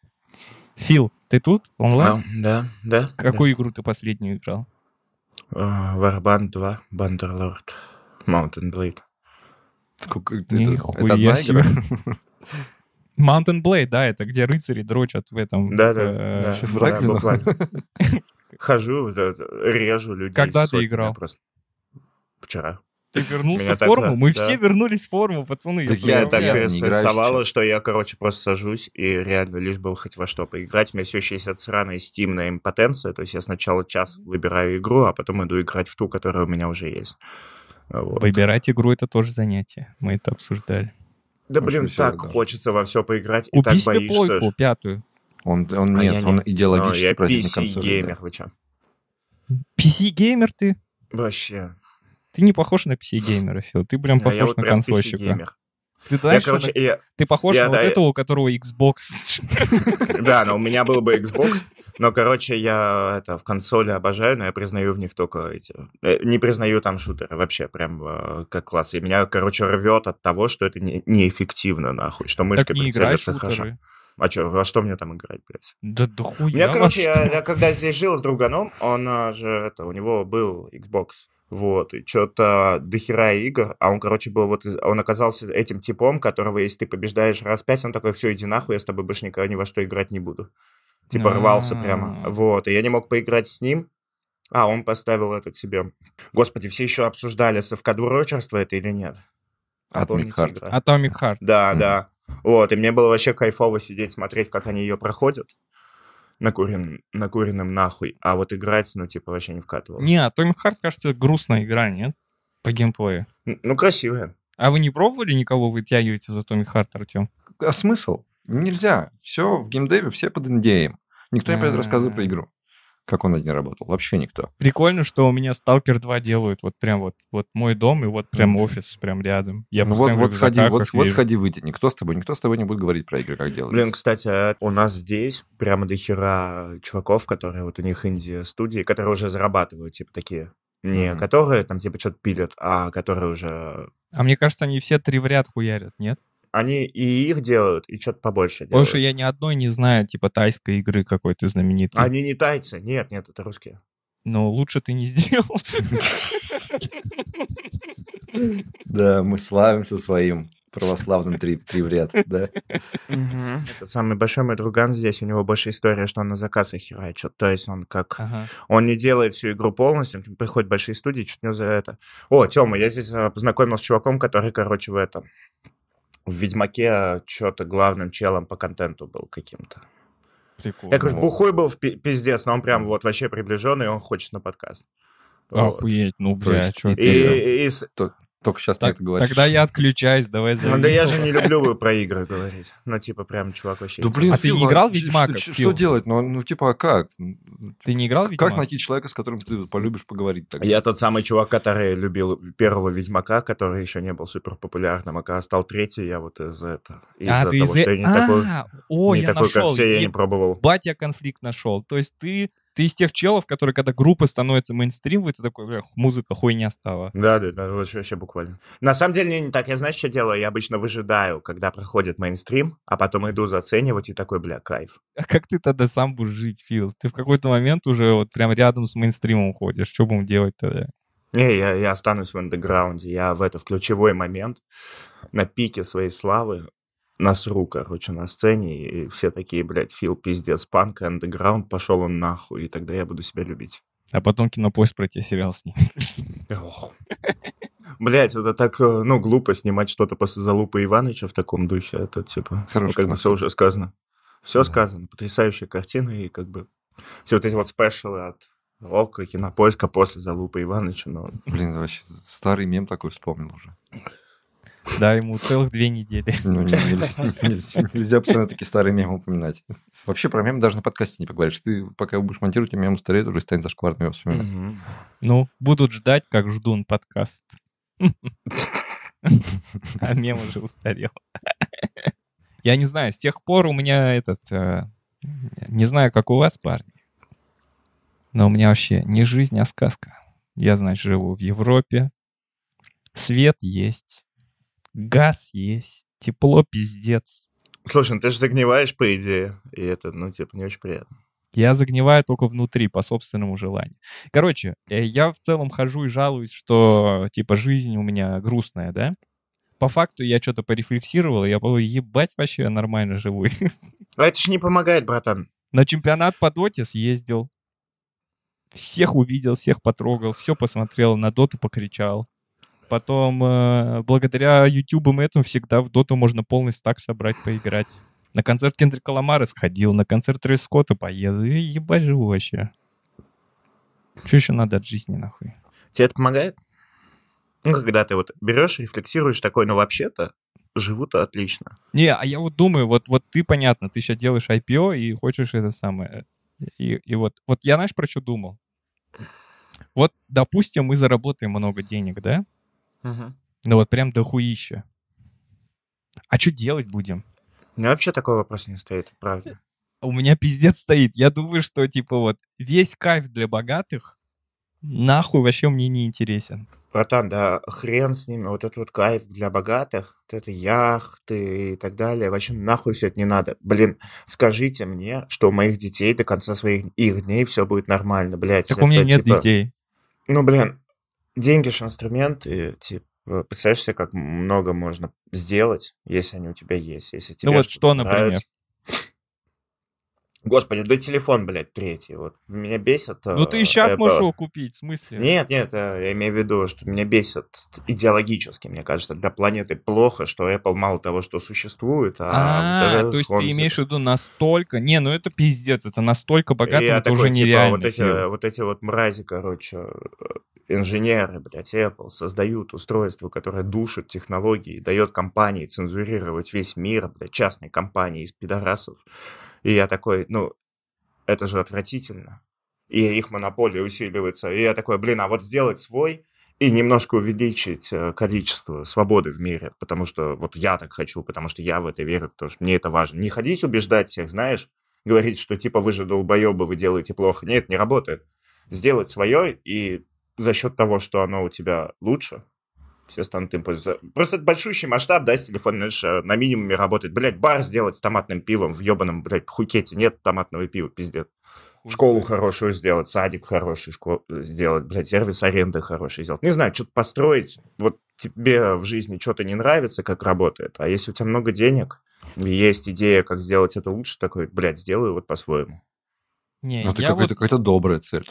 Фил, ты тут? Онлайн? Да, да. Какую игру ты последнюю играл? Warband 2, Bannerlord, Mountain Blade. Сколько, это, это одна игра? Mountain Blade, да, это где рыцари дрочат в этом. Да, да, э, да, буквально. Хожу, режу людей. Когда ты играл? Вчера. Ты вернулся Меня в форму? да, Мы да. все вернулись в форму, пацаны. Так Я я- так я не сейчас. что я, короче, просто сажусь и реально лишь бы хоть во что поиграть. У меня все еще есть отсраная стимная импотенция. То есть я сначала час выбираю игру, а потом иду играть в ту, которая у меня уже есть. Вот. Выбирать игру — это тоже занятие. Мы это обсуждали. Да Очень блин, так да. хочется во все поиграть, и Купи так боишься. плойку, пятую. Он, он А я нет, не- он Ну, идеологически я противник консоли. PC-геймер, вы чё? PC-геймер ты? Вообще. Ты не похож на PC-геймера, Фил. Ты прям А я похож вот на прям консольщика. Ты, Я, знаешь, короче, что- я- ты похож я, на вот да, я- этого, у которого Xbox. Да, но у меня был бы Xbox, но, короче, я это в консоли обожаю, но я признаю в них только эти... э, Не признаю там шутеры вообще, прям э, как класс. И меня, короче, рвет от того, что это не- неэффективно, нахуй, что мышкой прицелиться хорошо. А что, во что мне там играть, блядь? Да да У меня, хуя короче, я, я когда здесь жил с друганом, он а, же, это, у него был Xbox. Вот, и что-то дохера игр, а он, короче, был вот, он оказался этим типом, которого, если ты побеждаешь раз пять, он такой, все, иди нахуй, я с тобой больше никогда ни во что играть не буду. Типа рвался прямо. Вот, и я не мог поиграть с ним, а, он поставил этот себе. Господи, все еще обсуждали, совкадрочерство это или нет. Atomic Heart. игра? Atomic Heart. Да, да. Вот, и мне было вообще кайфово сидеть, смотреть, как они ее проходят. Накурен, накуренным нахуй. А вот играть, ну, типа, вообще не вкатывал. Не, Atomic Heart, кажется, грустная игра, нет? По геймплею. Н- Ну, красивая. А вы не пробовали никого вытягивать из Atomic Heart, Артем? А смысл? Нельзя. Все в геймдеве, все под NDA. Никто не пойдет рассказывать про А. игру. Как он над ней работал. Вообще никто. Прикольно, что у меня Stalker 2 делают. Вот прям вот, вот мой дом и вот прям офис прям рядом. Я Ну вот, вот сходи, вот, вот сходи, выйди. Никто с тобой, никто с тобой не будет говорить про игры, как делать. Блин, кстати, а у нас здесь прямо до хера чуваков, которые вот у них инди-студии, которые уже зарабатывают, типа, такие. Не Мгм. которые там, типа, что-то пилят, а которые уже... А мне кажется, они все три в ряд хуярят, нет? Они и их делают, и что-то побольше делают. что я ни одной не знаю, типа, тайской игры какой-то знаменитой. Они не тайцы. Нет, нет, это русские. Но лучше ты не сделал. Да, мы славимся своим православным три, три в ряд, да? Этот самый большой мой друган здесь, у него больше история, что он на заказ охерачит. То есть он как... Ага. Он не делает всю игру полностью, он приходит в большие студии, чуть не за это. О, Тёма, я здесь а, познакомился с чуваком, который, короче, в этом... В Ведьмаке что-то главным челом по контенту был каким-то. Прикольно. Я, короче, О. бухой был в пи- пиздец, но он прям вот вообще приближенный, и он хочет на подкаст. Вот. Охуеть, ну, То бля, есть чё и И, ты... ты- Только сейчас Так- это говоришь. тогда я отключаюсь, давай Ну да я же не люблю про игры говорить. Ну типа прям чувак вообще... Да блин, А ты не играл в что- Ведьмака, Что, что делать? Ну, ну, типа, а как? Ты не играл в Как найти человека, с которым ты полюбишь поговорить? тогда? Я тот самый чувак, который любил первого Ведьмака, который еще не был супер популярным, а когда стал третий, я вот из этого. Из-за А, ты того, из... что я не такой, А, О, не я такой нашел. как все, я не пробовал. Бать, я конфликт нашел. То есть ты, ты из тех челов, которые, когда группа становится мейнстрим, ты такой, «Эх, музыка хуйня стала. Да, да, да, вообще, вообще буквально. На самом деле, не так. Я знаешь, что делаю? Я обычно выжидаю, когда проходит мейнстрим, а потом иду заценивать и такой, бля, кайф. А как ты тогда сам будешь жить, Фил? Ты в какой-то момент уже вот прям рядом с мейнстримом ходишь. Что будем делать тогда? Не, я, я останусь в андеграунде. Я в это в ключевой момент, на пике своей славы, насру, короче, на сцене, и все такие, блядь, Фил, пиздец, панк, андеграунд, пошел он нахуй, и тогда я буду себя любить. А потом кинопоиск про тебя сериал снимет. Блять, это так, э, ну, глупо снимать что-то после залупы Иваныча в таком духе. Это типа, ну, Хороший как бы все уже сказано. Все Да. сказано. Потрясающая картина и как бы все вот эти вот спешалы от Ока, кинопоиска после залупы Иваныча, но Блин, вообще старый мем такой вспомнил уже. Да, ему целых две недели. Ну, не- нельзя, нельзя- нельзя постоянно такие старые мемы упоминать. Вообще про мемы даже на подкасте не поговоришь. Ты пока будешь монтировать, мем устареет, уже станет зашкварно его вспоминать. Мгм. Ну, будут ждать, как ждун подкаст. А мем уже устарел. Я не знаю, с тех пор у меня этот... э, Не знаю, как у вас, парни, но у меня вообще не жизнь, а сказка. Я, значит, живу в Европе. Свет есть. Газ есть. Тепло пиздец. Слушай, ну ты же загниваешь, по идее, и это, ну, типа, не очень приятно. Я загниваю только внутри, по собственному желанию. Короче, э, я в целом хожу и жалуюсь, что, типа, жизнь у меня грустная, да? По факту я что-то порефлексировал, и я подумал, ебать, вообще нормально живу. А это же не помогает, братан. На чемпионат по доте съездил. Всех увидел, всех потрогал, все посмотрел, на доту покричал. Потом, э, благодаря ютубам этому, всегда в доту можно полный стак собрать, поиграть. На концерт Кендрика Ламара сходил, на концерт Трейс Скотта поеду. И ебать живу вообще. Что еще надо от жизни, нахуй? Тебе это помогает? Ну, когда ты вот берешь, рефлексируешь такой, ну, вообще-то, живу-то отлично. Не, а я вот думаю, вот, вот ты, понятно, ты сейчас делаешь IPO и хочешь это самое. И, и вот, вот я, знаешь, про что думал? Вот, допустим, мы заработаем много денег, да? Ну вот прям дохуища. А что делать будем? У меня вообще такой вопрос не стоит, правда. У меня пиздец стоит. Я думаю, что типа вот весь кайф для богатых нахуй вообще мне не интересен. Братан, да хрен с ними, вот этот вот кайф для богатых, вот это яхты и так далее, вообще нахуй все это не надо. Блин, скажите мне, что у моих детей до конца своих их дней все будет нормально, блядь. Так у меня это, нет типа, детей. Ну, блин, деньги же инструмент, и, типа, представляешь себе, как много можно сделать, если они у тебя есть, если тебе Ну вот что, например? Господи, да телефон, блядь, третий. Вот меня бесит. Ну ты и э, сейчас Apple. можешь его купить, в смысле? Нет, нет, э, я имею в виду, что меня бесит идеологически, мне кажется, для планеты плохо, что Apple мало того, что существует, а... А, то есть ты имеешь в виду настолько... Не, ну это пиздец, это настолько богатым, я это уже типа, нереально. вот эти, вот эти вот мрази, короче, э, инженеры, блядь, Apple создают устройство, которое душит технологии, дает компании цензурировать весь мир, блядь, частные компании из пидорасов. И я такой, ну, это же отвратительно. И их монополия усиливается. И я такой, блин, а вот сделать свой и немножко увеличить э, количество свободы в мире, потому что вот я так хочу, потому что я в это верю, потому что мне это важно. Не ходить убеждать всех, знаешь, говорить, что типа вы же долбоебы, вы делаете плохо. Нет, не работает. Сделать свое, и за счет того, что оно у тебя лучше, все станут им пользоваться. Просто это большущий масштаб, да, с телефона, знаешь, э, на минимуме работает. Блять, бар сделать с томатным пивом в ебаном, блядь, Пхукете нет томатного пива, пиздец. Школу хорошую сделать, садик хороший школ... сделать, блядь, сервис аренды хороший сделать. Не знаю, что-то построить. Вот тебе в жизни что-то не нравится, как работает, а если у тебя много денег, есть идея, как сделать это лучше, такой, блядь, сделаю вот по-своему. Не, Ну, это какая-то вот... какая-то добрая цель.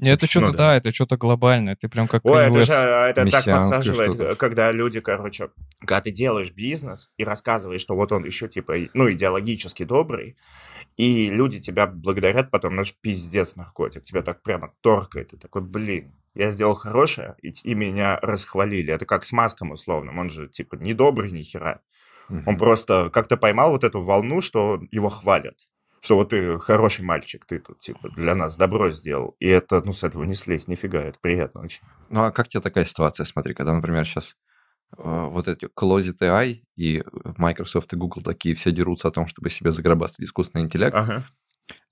Не, это что-то, Ну да. да. это что-то глобальное. Ты прям как Ой, это же а, это так подсаживает, когда люди, короче, когда ты делаешь бизнес и рассказываешь, что вот он еще типа, ну, идеологически добрый, и люди тебя благодарят потом, наш пиздец наркотик, тебя так прямо торкает, и такой, блин, Я сделал хорошее, и, и меня расхвалили. Это как с Маском условно. Он же, типа, не добрый ни хера. Он просто как-то поймал вот эту волну, что его хвалят. Что вот ты хороший мальчик, ты тут, типа, для нас добро сделал. И это, ну, с этого не слезть, нифига, это приятно очень. Ну, а как тебе такая ситуация, смотри, когда, например, сейчас э, вот эти Closet AI и Microsoft и Google такие все дерутся о том, чтобы себе заграбастать искусственный интеллект, Ага.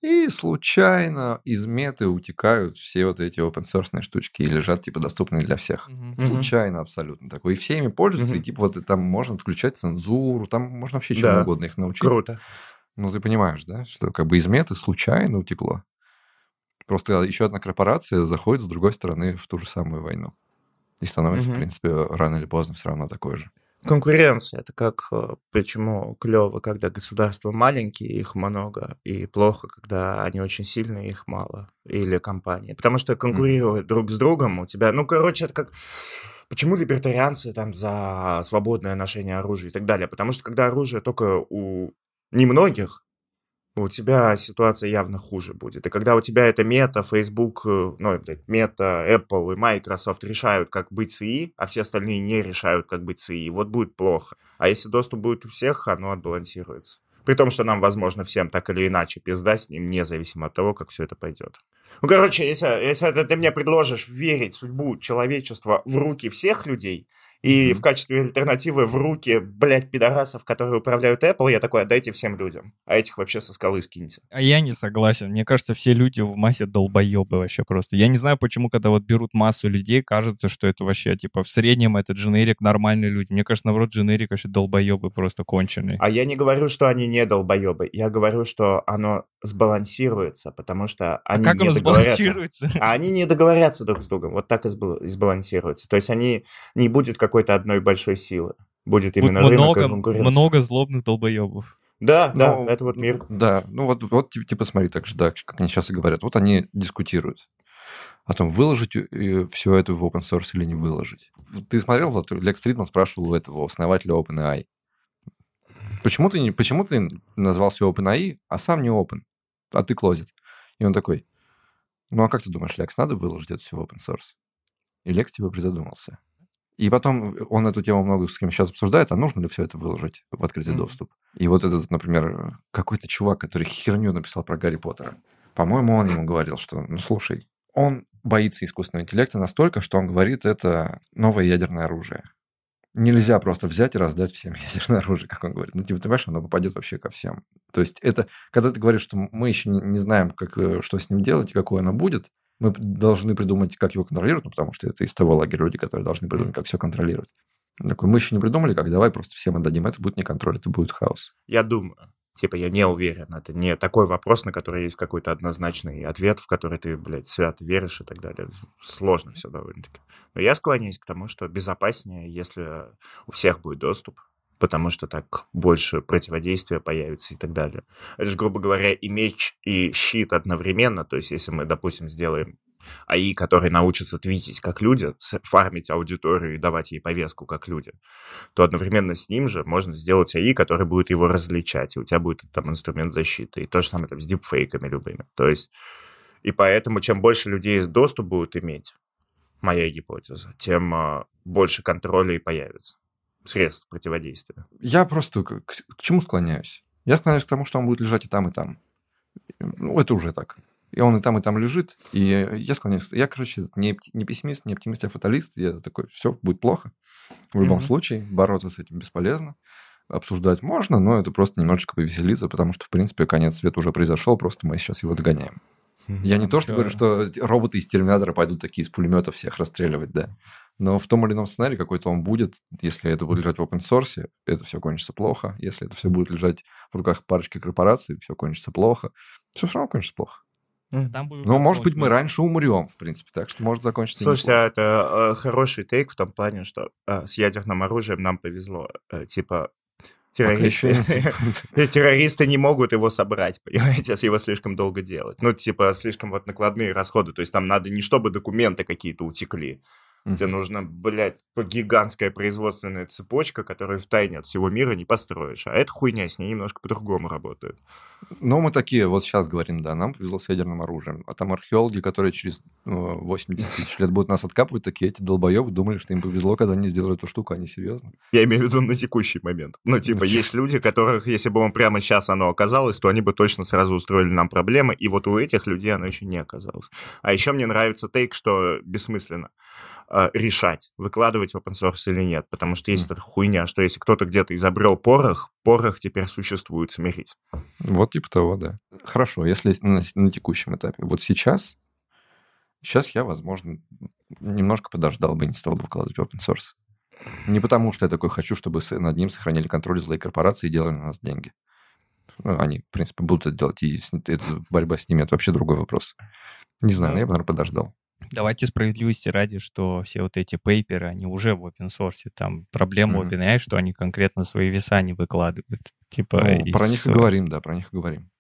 и случайно из меты утекают все вот эти open source штучки и лежат, типа, доступные для всех. Мгм. Случайно абсолютно такой. И все ими пользуются, и Мгм. типа вот там можно включать цензуру, там можно вообще чему Да. угодно их научить. Круто. Ну, ты понимаешь, да, что как бы из меты случайно утекло. Просто еще одна корпорация заходит с другой стороны в ту же самую войну. И становится, в Мгм. принципе, рано или поздно все равно такой же. Конкуренция. Это как э, почему клево, когда государства маленькие, их много, и плохо, когда они очень сильные, их мало. Или компании. Потому что конкурируют друг с другом у тебя. Ну, короче, это как. Почему либертарианцы там за свободное ношение оружия и так далее? Потому что когда оружие только у немногих, у тебя ситуация явно хуже будет. И когда у тебя это мета, Facebook, э, ну, мета, Apple и Microsoft решают, как быть с ИИ, а все остальные не решают, как быть с ИИ, вот будет плохо. А если доступ будет у всех, оно отбалансируется. При том, что нам, возможно, всем так или иначе пизда с ним, независимо от того, как все это пойдет. Ну, короче, если, если это ты мне предложишь верить судьбу человечества в руки всех людей, и Мгм. в качестве альтернативы в руки, блядь, пидорасов, которые управляют Apple, я такой, отдайте всем людям. А этих вообще со скалы скиньте. А я не согласен. Мне кажется, все люди в массе долбоебы вообще просто. Я не знаю, почему, когда вот берут массу людей, кажется, что это вообще, типа, в среднем этот дженерик нормальные люди. Мне кажется, наоборот, дженерик вообще долбоебы просто конченые. А я не говорю, что они не долбоебы. Я говорю, что оно сбалансируется, потому что А они как не оно договорятся. сбалансируется? А они не договорятся друг с другом. Вот так и сбал- и сбалансируется. То есть они не будет какой-то одной большой силы. Будет Будет именно рынок и много, конкуренция. много злобных долбоебов. Да, да, Ну, это вот мир. Да, ну вот, вот ти- типа смотри, так же, да, как они сейчас и говорят. Вот они дискутируют о том, выложить все это в open source или не выложить. Ты смотрел, Лекс Фридман спрашивал у этого основателя OpenAI. Почему ты, не, почему ты назвался OpenAI, а сам не Open, а ты Closet? И он такой, ну а как ты думаешь, Лекс, надо выложить это все в open source? И Лекс типа призадумался. И потом он эту тему много с кем сейчас обсуждает, а нужно ли все это выложить в открытый Мгм. доступ. И вот этот, например, какой-то чувак, который херню написал про Гарри Поттера. По-моему, он ему говорил, что, ну слушай, он боится искусственного интеллекта настолько, что он говорит, это новое ядерное оружие. Нельзя просто взять и раздать всем ядерное оружие, как он говорит. Ну, типа, ты понимаешь, оно попадет вообще ко всем. То есть это, когда ты говоришь, что мы еще не, не знаем, как, э, что с ним делать и какое оно будет, мы должны придумать, как его контролировать, ну, потому что это из того лагеря люди, которые должны придумать, как все контролировать. Он Такой, мы еще не придумали, как, давай просто всем отдадим. Это будет не контроль, это будет хаос. Я думаю. Типа, я не уверен. Это не такой вопрос, на который есть какой-то однозначный ответ, в который ты, блядь, свято веришь и так далее. Сложно все довольно-таки. Но я склоняюсь к тому, что безопаснее, если у всех будет доступ, потому что так больше противодействия появится и так далее. Это же, грубо говоря, и меч, и щит одновременно. То есть, если мы, допустим, сделаем АИ, который научится твитить как люди, фармить аудиторию и давать ей повестку как люди, то одновременно с ним же можно сделать АИ, который будет его различать, и у тебя будет там инструмент защиты. И то же самое там с дипфейками любыми. То есть, и поэтому чем больше людей доступ будут иметь, моя гипотеза, тем а, больше контроля и появится средств противодействия. Я просто к, к- чему склоняюсь? Я склоняюсь к тому, что он будет лежать и там, и там. Ну, это уже так. И он и там, и там лежит. И я склоняюсь... Я, короче, не, не пессимист, не оптимист, а фаталист. Я такой, все, будет плохо. В любом Мгм. случае, бороться с этим бесполезно. Обсуждать можно, но это просто немножечко повеселиться, потому что, в принципе, конец света уже произошел, просто мы сейчас его догоняем. Я не то, что говорю, что роботы из Терминатора пойдут такие из пулеметов всех расстреливать, да. Но в том или ином сценарии какой-то он будет, если это будет лежать в open source, это все кончится плохо. Если это все будет лежать в руках парочки корпораций, все кончится плохо. Все все равно кончится плохо. Там будет Но, может быть, мы раньше умрем, в принципе, так что может закончиться Слушайте, неплохо. а это э, хороший тейк в том плане, что э, с ядерным оружием нам повезло. Э, типа, террористы, террористы не могут его собрать, понимаете, если его слишком долго делать. Ну, типа, слишком вот накладные расходы. То есть там надо не чтобы документы какие-то утекли, Мгм. Тебе нужна, блядь, гигантская производственная цепочка, которую в тайне от всего мира не построишь. А эта хуйня с ней немножко по-другому работает. Ну, мы такие, вот сейчас говорим, да, нам повезло с ядерным оружием. А там археологи, которые через э, 80 тысяч лет будут нас откапывать, такие эти долбоебы думали, что им повезло, когда они сделали эту штуку, они серьезно. Я имею в виду на текущий момент. Ну, типа, Ну, есть люди, которых, если бы он прямо сейчас оно оказалось, то они бы точно сразу устроили нам проблемы, и вот у этих людей оно еще не оказалось. А еще мне нравится тейк, что бессмысленно э, решать, выкладывать open source или нет, потому что есть Мгм. эта хуйня, что если кто-то где-то изобрел порох, порох теперь существует, смирись. Вот типа того, да. Хорошо, если на, на текущем этапе. Вот сейчас, сейчас я, возможно, немножко подождал бы, не стал бы вкладывать в open source. Не потому, что я такой хочу, чтобы над ним сохранили контроль злые корпорации и делали на нас деньги. Ну, они, в принципе, будут это делать, и с- это, борьба с ними — это вообще другой вопрос. Не знаю, я бы, наверное, подождал. Давайте справедливости ради, что все вот эти пейперы, они уже в open source. Там проблема Мгм. OpenAI, что они конкретно свои веса не выкладывают. Типа, Ну, из- про них и говорим, да, про них и говорим.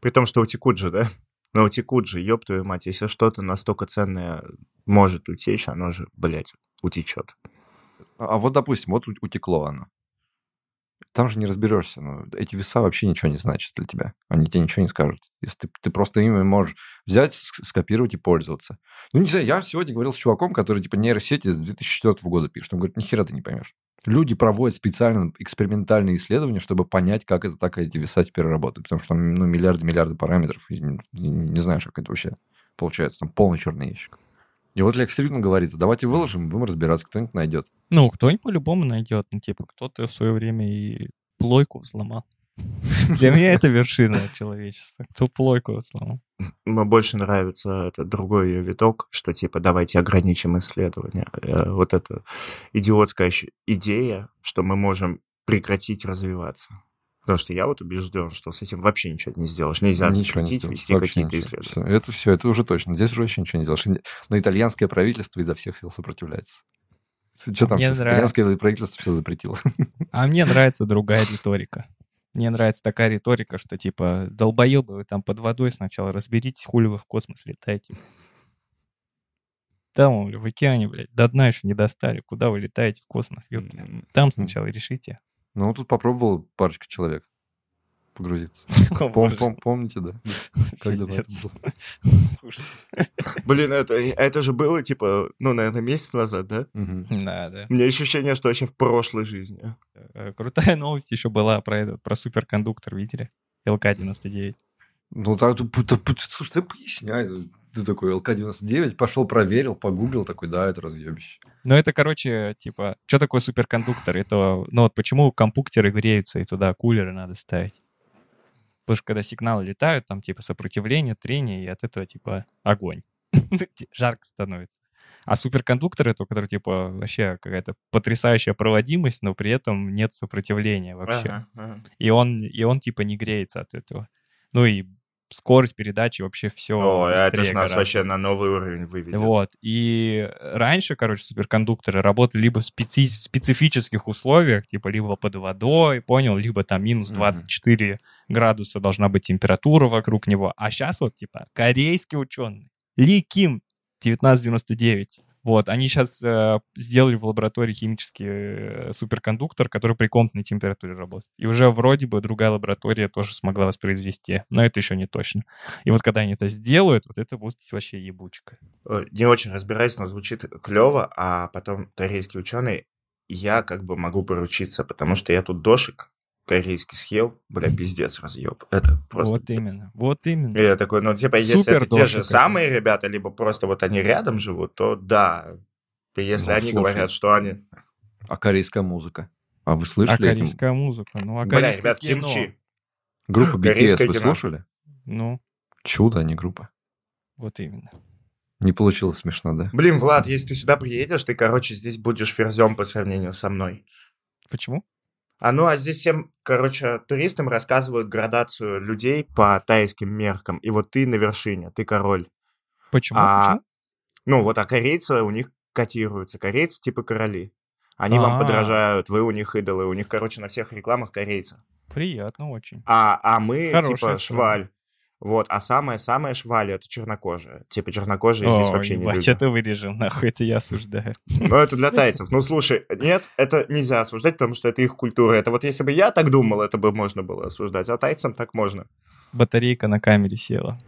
При том, что утекут же, да? Но утекут же, ёб твою мать, если что-то настолько ценное может утечь, оно же, блядь, утечет. А а вот, допустим, вот утекло оно. Там же не разберешься. Ну, эти веса вообще ничего не значат для тебя. Они тебе ничего не скажут. Если ты, ты просто ими можешь взять, ск- скопировать и пользоваться. Ну, не знаю, я сегодня говорил с чуваком, который типа нейросети с 2004 года пишет. Он говорит, нихера ты не поймешь. Люди проводят специально экспериментальные исследования, чтобы понять, как это так эти веса теперь работают. Потому что там ну, миллиарды-миллиарды параметров. И не, не знаешь, как это вообще получается. Там полный черный ящик. И вот Лекс Фридман говорит, давайте выложим, будем разбираться, кто-нибудь найдет. Ну, кто-нибудь по-любому найдет. Ну, типа, кто-то в свое время и плойку взломал. Для меня это вершина человечества. Кто плойку взломал. Мне больше нравится этот другой ее виток, что типа давайте ограничим исследования. Э, Вот эта идиотская идея, что мы можем прекратить развиваться. Потому что я вот убежден, что с этим вообще ничего не сделаешь. Нельзя Ничего не сделаешь. вести какие-то ничего. исследования. Всё, Это все, это уже точно. Здесь уже вообще ничего не сделаешь. Но итальянское правительство изо всех сил сопротивляется. Что там Мне сейчас? нравится. Итальянское правительство все запретило. А мне нравится другая риторика. Мне нравится такая риторика, что типа, долбоебы, вы там под водой сначала разберитесь, хули вы в космос летаете. Там, в океане, блядь, до дна еще не достали. Куда вы летаете в космос, ёпта? Там сначала решите. Ну, тут попробовал парочка человек погрузиться. Помните, да? Когда. Блин, это, это же было типа, ну, наверное, месяц назад, да? Да, да. У меня ощущение, что вообще в прошлой жизни. Э, Крутая новость еще была про этот, про суперкондуктор, видели? ЛК-99. Ну, так, слушай, ты поясняй. Ты такой ЛК-99, пошел, проверил, погуглил, такой, да, это разъебище. Ну, это, короче, типа, что такое суперкондуктор? Это, ну, вот почему компьютеры греются, и туда кулеры надо ставить. Потому что когда сигналы летают, там, типа, сопротивление, трение, и от этого, типа, огонь. Жарко становится. А суперкондуктор это, у которого, типа, вообще какая-то потрясающая проводимость, но при этом нет сопротивления вообще. Ага, ага. И он, и он, типа, не греется от этого. Ну и скорость передачи вообще все. О, это же нас вообще на новый уровень выведет. Вот. И раньше, короче, суперкондукторы работали либо в специ- специфических условиях, типа либо под водой, понял, либо там минус Мгм. 24 градуса должна быть температура вокруг него. А сейчас вот, типа, корейский ученый Ли Ким, 1999. Вот, они сейчас сделали в лаборатории химический э, суперкондуктор, который при комнатной температуре работает. И уже вроде бы другая лаборатория тоже смогла воспроизвести, но это еще не точно. И вот когда они это сделают, вот это будет вообще ебучка. Э, Не очень разбираюсь, но звучит клево, а потом корейский ученый, я как бы могу поручиться, потому что я тут дошик корейский съел, бля, пиздец разъеб. Это просто... Вот именно, вот именно. И я такой, ну, типа, если Супер это те же самые ребята, либо просто вот они рядом живут, то да. И если Ну, они слушай. говорят, что они... А корейская музыка? А вы А слышали? этим? корейская музыка? Ну, а Бля, ребят, кино? кимчи. Группа BTS Корейское вы кино. слушали? Ну, Чудо, а не группа. вот именно. Не получилось смешно, да? Блин, Влад, если ты сюда приедешь, ты, короче, здесь будешь ферзем по сравнению со мной. Почему? А ну, а здесь всем, короче, туристам рассказывают градацию людей по тайским меркам. И вот ты на вершине, ты король. Почему? А, Почему? Ну, вот, а корейцы у них котируются. Корейцы типа короли. Они вам А. подражают, вы у них идолы. У них, короче, на всех рекламах корейцы. Приятно очень. А, а мы, Хорошая типа, страна. шваль. Вот, а самая-самая швали — это чернокожая. Типа чернокожие здесь О, вообще не любят. это вырежем, нахуй, это я осуждаю. Ну, это для тайцев. Ну, слушай, нет, это нельзя осуждать, потому что это их культура. Это вот если бы я так думал, это бы можно было осуждать, а тайцам так можно. Батарейка на камере села.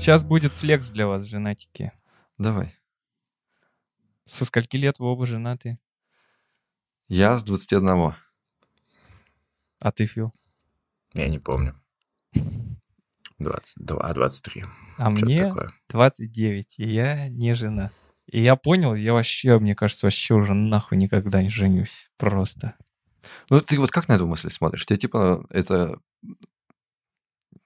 Сейчас будет флекс для вас, женатики. Давай. Со скольки лет вы оба женаты? Я с 21. А ты, Фил? Я не помню. 22, 23. А Что-то мне такое. 29, и я не жена. И я понял, я вообще, мне кажется, вообще уже нахуй никогда не женюсь. Просто. Ну, ты вот как на эту мысль смотришь? Тебе, типа, это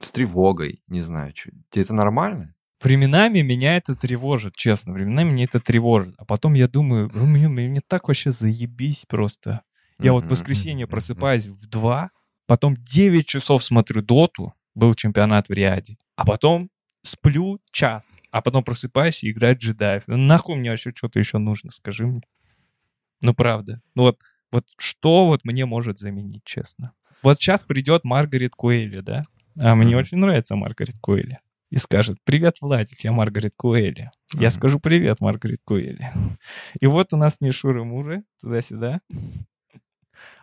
с тревогой, не знаю, чё. тебе это нормально? Временами меня это тревожит, честно. Временами меня это тревожит. А потом я думаю, ну, мне, мне так вообще заебись просто. Я вот в воскресенье просыпаюсь в 2, потом 9 часов смотрю доту, был чемпионат в Риаде, а потом сплю час, а потом просыпаюсь и играю джедаев. Ну, нахуй мне вообще что-то еще нужно, скажи мне. Ну, правда. Ну вот, вот что вот мне может заменить, честно? Вот сейчас придет Маргарет Куэлли, да? А мне Мгм. очень нравится Маргарет Куэлли. И скажет, привет, Владик, я Маргарет Куэлли. Я Мгм. скажу, привет, Маргарет Куэлли. И вот у нас не Шуры-Муры, туда-сюда.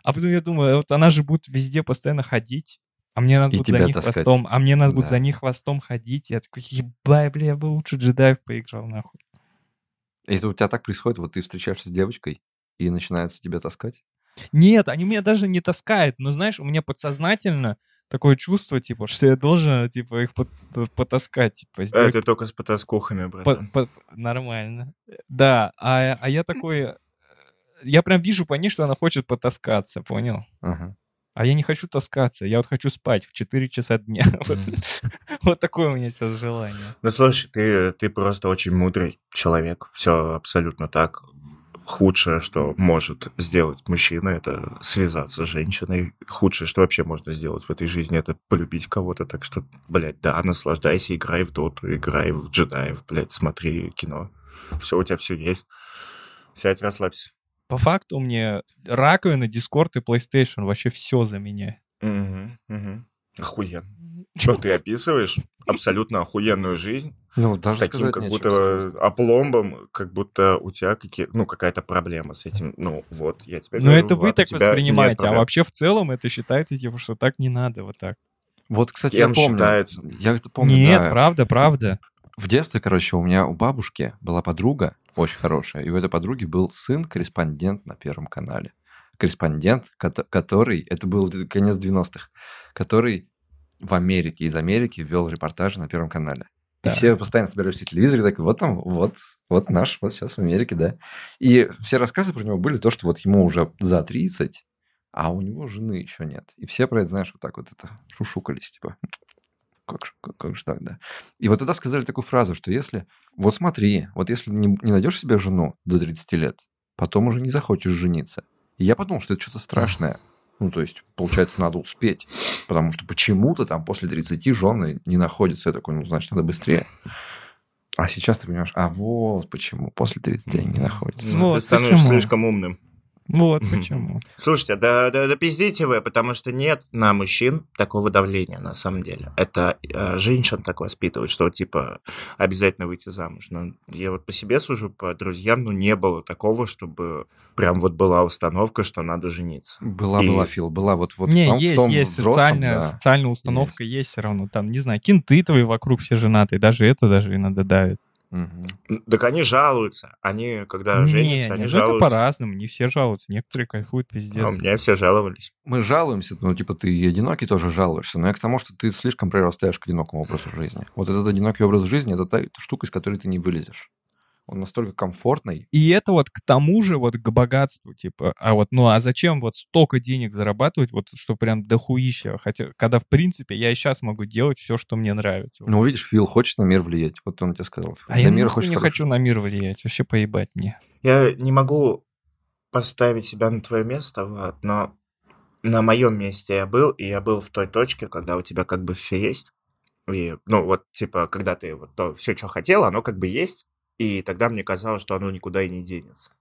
А потом я думаю, вот она же будет везде постоянно ходить, а мне надо И будет за них таскать. хвостом, а мне надо будет Да. за них хвостом ходить. Я такой, ебай, бля, я бы лучше джедаев поиграл, нахуй. И это у тебя так происходит, вот ты встречаешься с девочкой, и начинается тебя таскать? Нет, они меня даже не таскают, но знаешь, у меня подсознательно такое чувство, типа, что я должен, типа, их пот- потаскать, типа, сделать Это только с потаскухами, По- братан. по- Нормально. Да, а, а я такой... Я прям вижу по ней, что она хочет потаскаться, понял? Ага. А я не хочу таскаться, я вот хочу спать в 4 часа дня. Вот, вот такое у меня сейчас желание. Ну, слушай, ты, ты просто очень мудрый человек. Все абсолютно так. Худшее, что может сделать мужчина, это связаться с женщиной. Худшее, что вообще можно сделать в этой жизни, это полюбить кого-то. Так что, блядь, да, наслаждайся, играй в доту, играй в джедаев, блядь, смотри кино. Все, у тебя все есть. Сядь, расслабься. По факту мне раковина, Discord и PlayStation вообще все заменяет. Угу, угу. Охуенно. Ну, ты описываешь абсолютно охуенную жизнь Ну, с даже таким сказать как будто серьезно. опломбом, как будто у тебя какие, ну, какая-то проблема с этим. Ну, вот, я тебе Но говорю, это вы Влад, так воспринимаете, а вообще в целом это считаете, типа, что так не надо вот так. Вот, кстати, Кем я помню. считается? Я это помню, Нет, да. правда, правда. В детстве, короче, у меня у бабушки была подруга очень хорошая, и у этой подруги был сын-корреспондент на Первом канале. Корреспондент, кото- который, это был конец 90-х, который в Америке, из Америки вел репортажи на Первом канале. И Так. все постоянно собирались в телевизоре, так вот там, вот, вот наш, вот сейчас в Америке, да. И все рассказы про него были то, что вот ему уже за 30, а у него жены еще нет. И все про это, знаешь, вот так вот это шушукались, типа, как, же- как, как же так, да. И вот тогда сказали такую фразу, что если, вот смотри, вот если не, не найдешь себе жену до 30 лет, потом уже не захочешь жениться. И я подумал, что это что-то страшное. Ну, то есть, получается, надо успеть. Потому что почему-то там после 30 жены не находятся. Я такой, ну, значит, надо быстрее. А сейчас ты понимаешь, а вот почему после 30 они не находятся. Ну, Вот ты становишься почему. слишком умным. Вот почему. Слушайте, да, да, да пиздите вы, потому что нет на мужчин такого давления, на самом деле. Это э, женщин так воспитывают, что, типа, обязательно выйти замуж. Но я вот по себе сужу, по друзьям, ну, не было такого, чтобы прям вот была установка, что надо жениться. Была, И- была, Фил, была вот, вот не, в том, в есть, том есть взрослом, социальная, да. социальная установка есть. все равно. Там, не знаю, кенты твои вокруг все женатые, даже это даже иногда давит. Н- Так они жалуются. Они, когда не, женятся, они не, ну это жалуются. по-разному, не все жалуются, некоторые кайфуют, пиздец. А у меня все жаловались. Мы жалуемся, ну, типа, ты и одинокий тоже жалуешься, но я к тому, что ты слишком прирастаешь к одинокому образу жизни. Вот этот одинокий образ жизни – это та штука, из которой ты не вылезешь. Он настолько комфортный. И это вот к тому же, вот к богатству, типа, а вот, ну, а зачем вот столько денег зарабатывать, вот, что прям дохуища, хотя, когда, в принципе, я и сейчас могу делать все, что мне нравится. Ну, видишь, Фил хочет на мир влиять. Вот он тебе сказал. а на я мир не хорошего. хочу на мир влиять, вообще поебать мне. Я не могу поставить себя на твое место, Влад, но на моем месте я был, и я был в той точке, когда у тебя как бы все есть. И, ну, вот, типа, когда ты вот то все, что хотел, оно как бы есть, и тогда мне казалось, что оно никуда и не денется.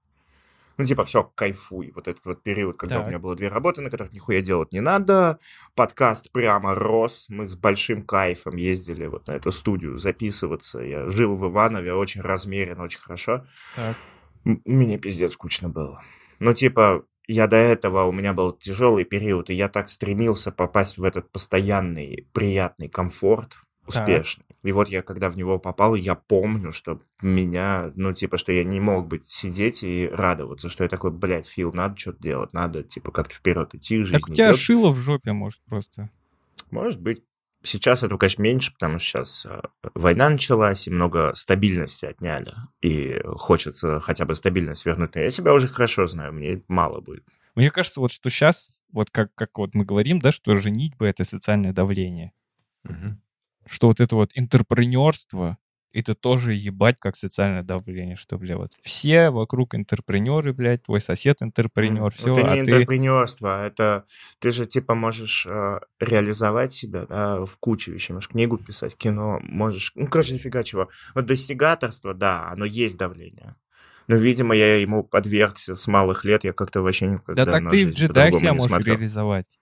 Ну, типа, все, кайфуй. Вот этот вот период, когда Так. у меня было две работы, на которых нихуя делать не надо. Подкаст прямо рос. Мы с большим кайфом ездили вот на эту студию записываться. Я жил в Иванове, очень размеренно, очень хорошо. Так. Мне пиздец скучно было. Ну, типа, я до этого, у меня был тяжелый период, и я так стремился попасть в этот постоянный приятный комфорт, успешный. И вот я, когда в него попал, я помню, что меня, ну, типа, что я не мог быть сидеть и радоваться, что я такой, блядь, Фил, надо что-то делать, надо, типа, как-то вперед идти, жизнь Так у тебя идет. шило в жопе, может, просто. Может быть. Сейчас этого, конечно, меньше, потому что сейчас э, война началась, и много стабильности отняли. И хочется хотя бы стабильность вернуть. Но я себя уже хорошо знаю, мне мало будет. Мне кажется, вот что сейчас, вот как, как вот мы говорим, да, что женитьба — это социальное давление. Мгм. Что вот это вот интерпренерство, это тоже ебать как социальное давление, что, бля, вот все вокруг интерпренеры, блядь, твой сосед интерпренер, все, это а не ты... интерпренерство, это ты же типа можешь э, реализовать себя да, в куче вещей. Можешь книгу писать, кино, можешь... Ну, короче, нифига чего. Вот достигаторство, да, оно есть давление. Но, видимо, я ему подвергся с малых лет, я как-то вообще никогда Да так ты в по-другому себя можешь смотрел. реализовать.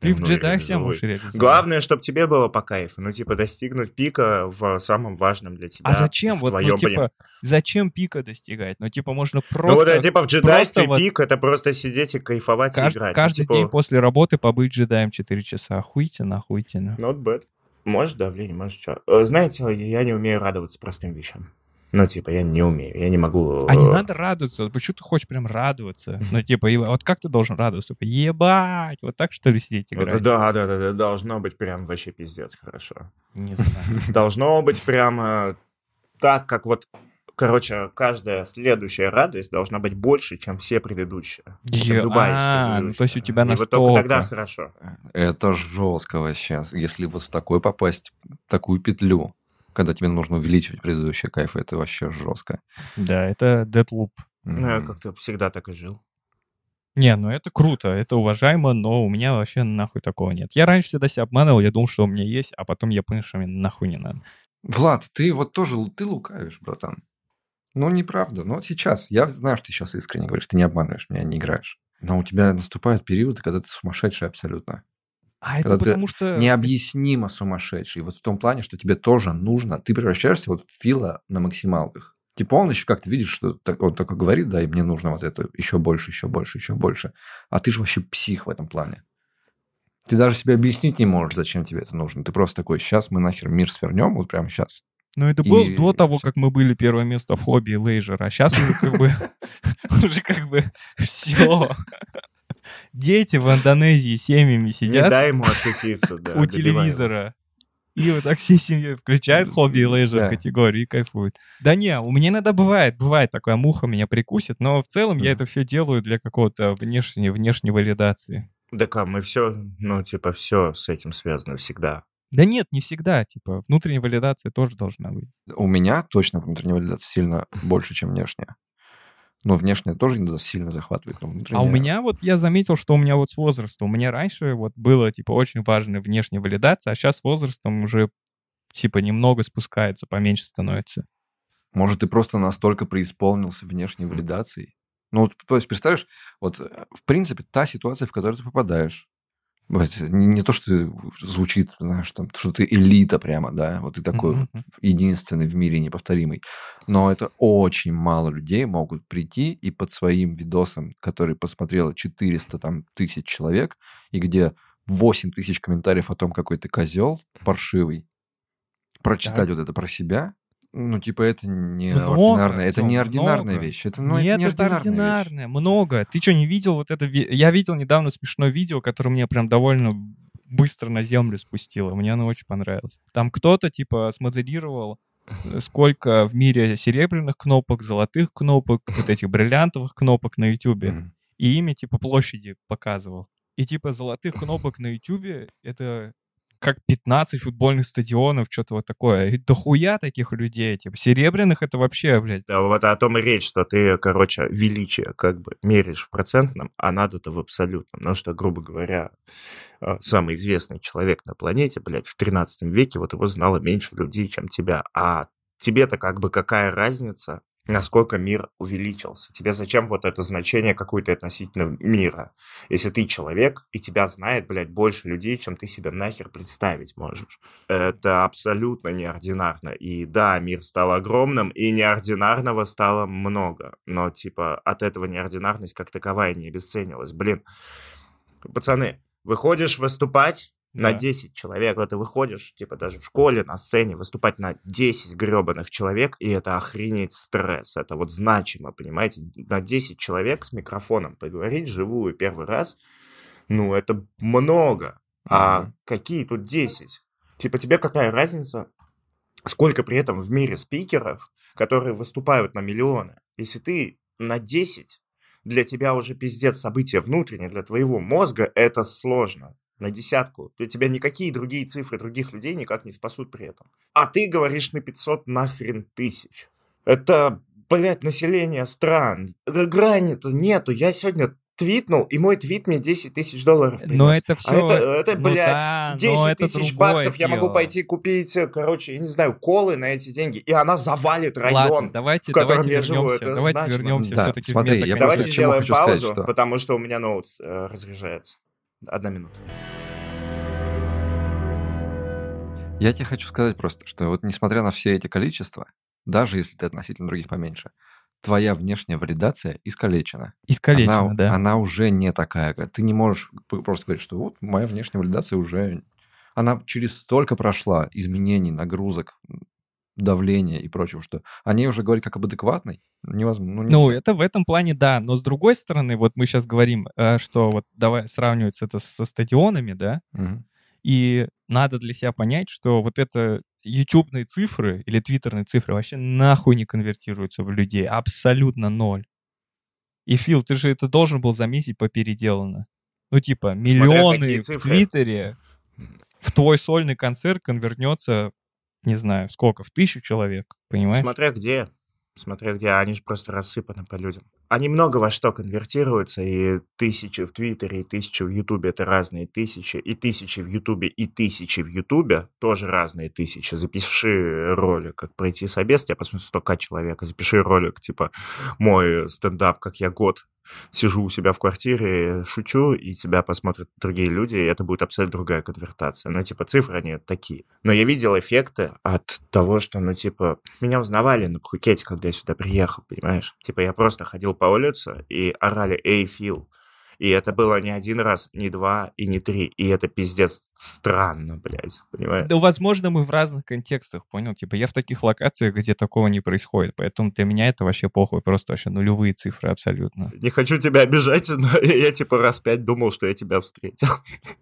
Ты в Ну, джедаях себя можешь реализовать. Главное, чтобы тебе было по кайфу. Ну, типа, достигнуть пика в самом важном для тебя. А зачем? в Вот, ну, твоем типа, зачем пика достигать? Ну, типа, можно Ну, просто... вот, э, типа, в джедайстве вот- пик — это просто сидеть и кайфовать и Кажд- играть. Ну, каждый типа, день после работы побыть джедаем 4 часа. Охуительно, охуительно. Not bad. Может давление, может что. Э, Знаете, я не умею радоваться простым вещам. Ну, типа, я не умею, я не могу... А не э, надо радоваться. Почему ты хочешь прям радоваться? Ну, типа, вот как ты должен радоваться? Типа, Ебать! Вот так, что ли, сидеть играть? Да, да, да, да, должно быть прям вообще пиздец хорошо. Не знаю. Должно быть прямо так, как вот... Короче, каждая следующая радость должна быть больше, чем все предыдущие. Чем любая из а, ну, предыдущих. то есть у тебя И вот только тогда настолько. хорошо. Это жестко вообще. Если вот в такой попасть, в такую петлю, когда тебе нужно увеличивать предыдущие кайфы, это вообще жестко. Да, это Deadloop. Ну, я как-то всегда так и жил. Не, ну это круто, это уважаемо, но у меня вообще нахуй такого нет. Я раньше всегда себя обманывал, я думал, что у меня есть, а потом я понял, что мне нахуй не надо. Влад, ты вот тоже, ты лукавишь, братан. Ну, неправда. Но вот сейчас, я знаю, что ты сейчас искренне говоришь, ты не обманываешь меня, не играешь. Но у тебя наступают периоды, когда ты сумасшедший абсолютно. А это Когда потому что... Необъяснимо сумасшедший. Вот в том плане, что тебе тоже нужно, ты превращаешься вот в Фила на максималках. Типа он еще как-то видишь, что так- он такой говорит, да, и мне нужно вот это еще больше, еще больше, еще больше. А ты же вообще псих в этом плане. Ты даже себе объяснить не можешь, зачем тебе это нужно. Ты просто такой, сейчас мы нахер мир свернем, вот прямо сейчас. Ну это было И до того, как мы были первое место в хобби и лейжер, а сейчас уже как бы... Уже как бы все. Дети в Индонезии семьями Не сидят дай ему ошутиться, да. у телевизора. И вот так всей семьей включают хобби и лейжер Да. категорию и кайфуют. Да не, у меня иногда бывает, бывает такая муха меня прикусит, но в целом я это все делаю для какого-то внешней, внешней валидации. Так, а мы все, ну, типа, все с этим связано всегда. Да нет, не всегда, типа, внутренняя валидация тоже должна быть. У меня точно внутренняя валидация сильно больше, чем внешняя. Но внешняя тоже иногда сильно захватывает. Но А внутренняя... у меня вот, я заметил, что у меня вот с возрастом, у меня раньше вот было, типа, очень важная внешняя валидация, а сейчас с возрастом уже, типа, немного спускается, поменьше становится. Может, ты просто настолько преисполнился внешней валидацией? Ну, то есть, представляешь, вот, э, в принципе, та ситуация, в которую ты попадаешь, не, то, что звучит, знаешь, там, что ты элита прямо, да, вот ты такой Мгм. вот единственный в мире неповторимый. Но это очень мало людей могут прийти и под своим видосом, который посмотрело 400 там, тысяч человек, и где 8 тысяч комментариев о том, какой ты козел паршивый, прочитать вот это про себя, ну, типа, это не Много, ординарная, это не ординарная много. вещь. Это, ну, Нет, это не это ординарная вещь. много. Ты что, не видел вот это? Я видел недавно смешное видео, которое мне прям довольно быстро на землю спустило. Мне оно очень понравилось. Там кто-то, типа, смоделировал, э, сколько в мире серебряных кнопок, золотых кнопок, вот этих бриллиантовых кнопок на Ютубе. И ими, типа, площади показывал. И, типа, золотых кнопок на Ютубе — это как 15 футбольных стадионов, что-то вот такое. И дохуя таких людей. Типа, серебряных — это вообще, блядь, Да, вот о том и речь, что ты, короче, величие как бы меряешь в процентном, а надо-то в абсолютном. Потому что, грубо говоря, э, самый известный человек на планете, блядь, в 13 веке, вот его знало меньше людей, чем тебя. А тебе-то как бы какая разница? Насколько мир увеличился. Тебе зачем вот это значение какое-то относительно мира? Если ты человек, и тебя знает, блядь, больше людей, чем ты себе нахер представить можешь. Это абсолютно неординарно. И да, мир стал огромным, и неординарного стало много. Но, типа, от этого неординарность как таковая не обесценилась. Блин, пацаны, выходишь выступать, на 10 человек. Вот ты выходишь, типа даже в школе, на сцене, выступать на 10 гребаных человек, и это охренеть стресс. Это вот значимо, понимаете? На 10 человек с микрофоном поговорить живую первый раз, ну, это много. А mm-hmm. какие тут 10? Типа тебе какая разница, сколько при этом в мире спикеров, которые выступают на миллионы? Если ты на 10 для тебя уже пиздец событие внутреннее, для твоего мозга это сложно на десятку, то тебя никакие другие цифры других людей никак не спасут при этом. А ты говоришь на 500 нахрен тысяч. Это, блядь, население стран. Грани-то нету. Я сегодня твитнул, и мой твит мне 10 тысяч долларов принес. Но это все... А это, это ну блядь, да, 10 тысяч баксов дело. я могу пойти купить, короче, я не знаю, колы на эти деньги, и она завалит район, Ладно, давайте, в котором давайте я живу. вернемся, Это давайте значимо. вернемся Да, все-таки смотри, в я. Давайте сделаем хочу сказать, паузу, что- потому что у меня ноут э, разряжается. Одна минута. Я тебе хочу сказать просто, что вот несмотря на все эти количества, даже если ты относительно других поменьше, твоя внешняя валидация искалечена. Искалечено, она, да. она уже не такая. как- Ты не можешь просто говорить, что вот моя внешняя валидация уже... Она через столько прошла изменений, нагрузок, давления и прочего, что о ней уже говорить как об адекватной невозможно. Ну, нельзя. это в этом плане да, но с другой стороны, вот мы сейчас говорим, э, что вот давай сравнивать это со стадионами, да, Мгм. и надо для себя понять, что вот это ютубные цифры или твиттерные цифры вообще нахуй не конвертируются в людей, абсолютно ноль. И, Фил, ты же это должен был заметить по переделано. Ну, типа, миллионы в. Твиттере в твой сольный концерт конвертнется, не знаю, сколько, в тысячу человек, понимаешь? Смотря где. Смотря где, они же просто рассыпаны по людям. Они много во что конвертируются, и тысячи в Твиттере, и тысячи в Ютубе — это разные тысячи, и тысячи в Ютубе, и тысячи в Ютубе тоже разные тысячи. Запиши ролик, как пройти собес, тебя посмотрит 100к человека, запиши ролик, типа, мой стендап, как я год сижу у себя в квартире, шучу, и тебя посмотрят другие люди, и это будет абсолютно другая конвертация. Ну, типа, цифры, они такие. Но я видел эффекты от того, что, ну, типа, меня узнавали на Пхукете, когда я сюда приехал, понимаешь? Типа, я просто ходил по улице и орали «Эй, Фил!» И это было не один раз, не два и не три. И это пиздец странно, блядь, понимаешь? Да, возможно, мы в разных контекстах, понял? Типа, я в таких локациях, где такого не происходит, поэтому для меня это вообще похуй, просто вообще нулевые цифры абсолютно. Не хочу тебя обижать, но я, я, типа раз пять думал, что я тебя встретил.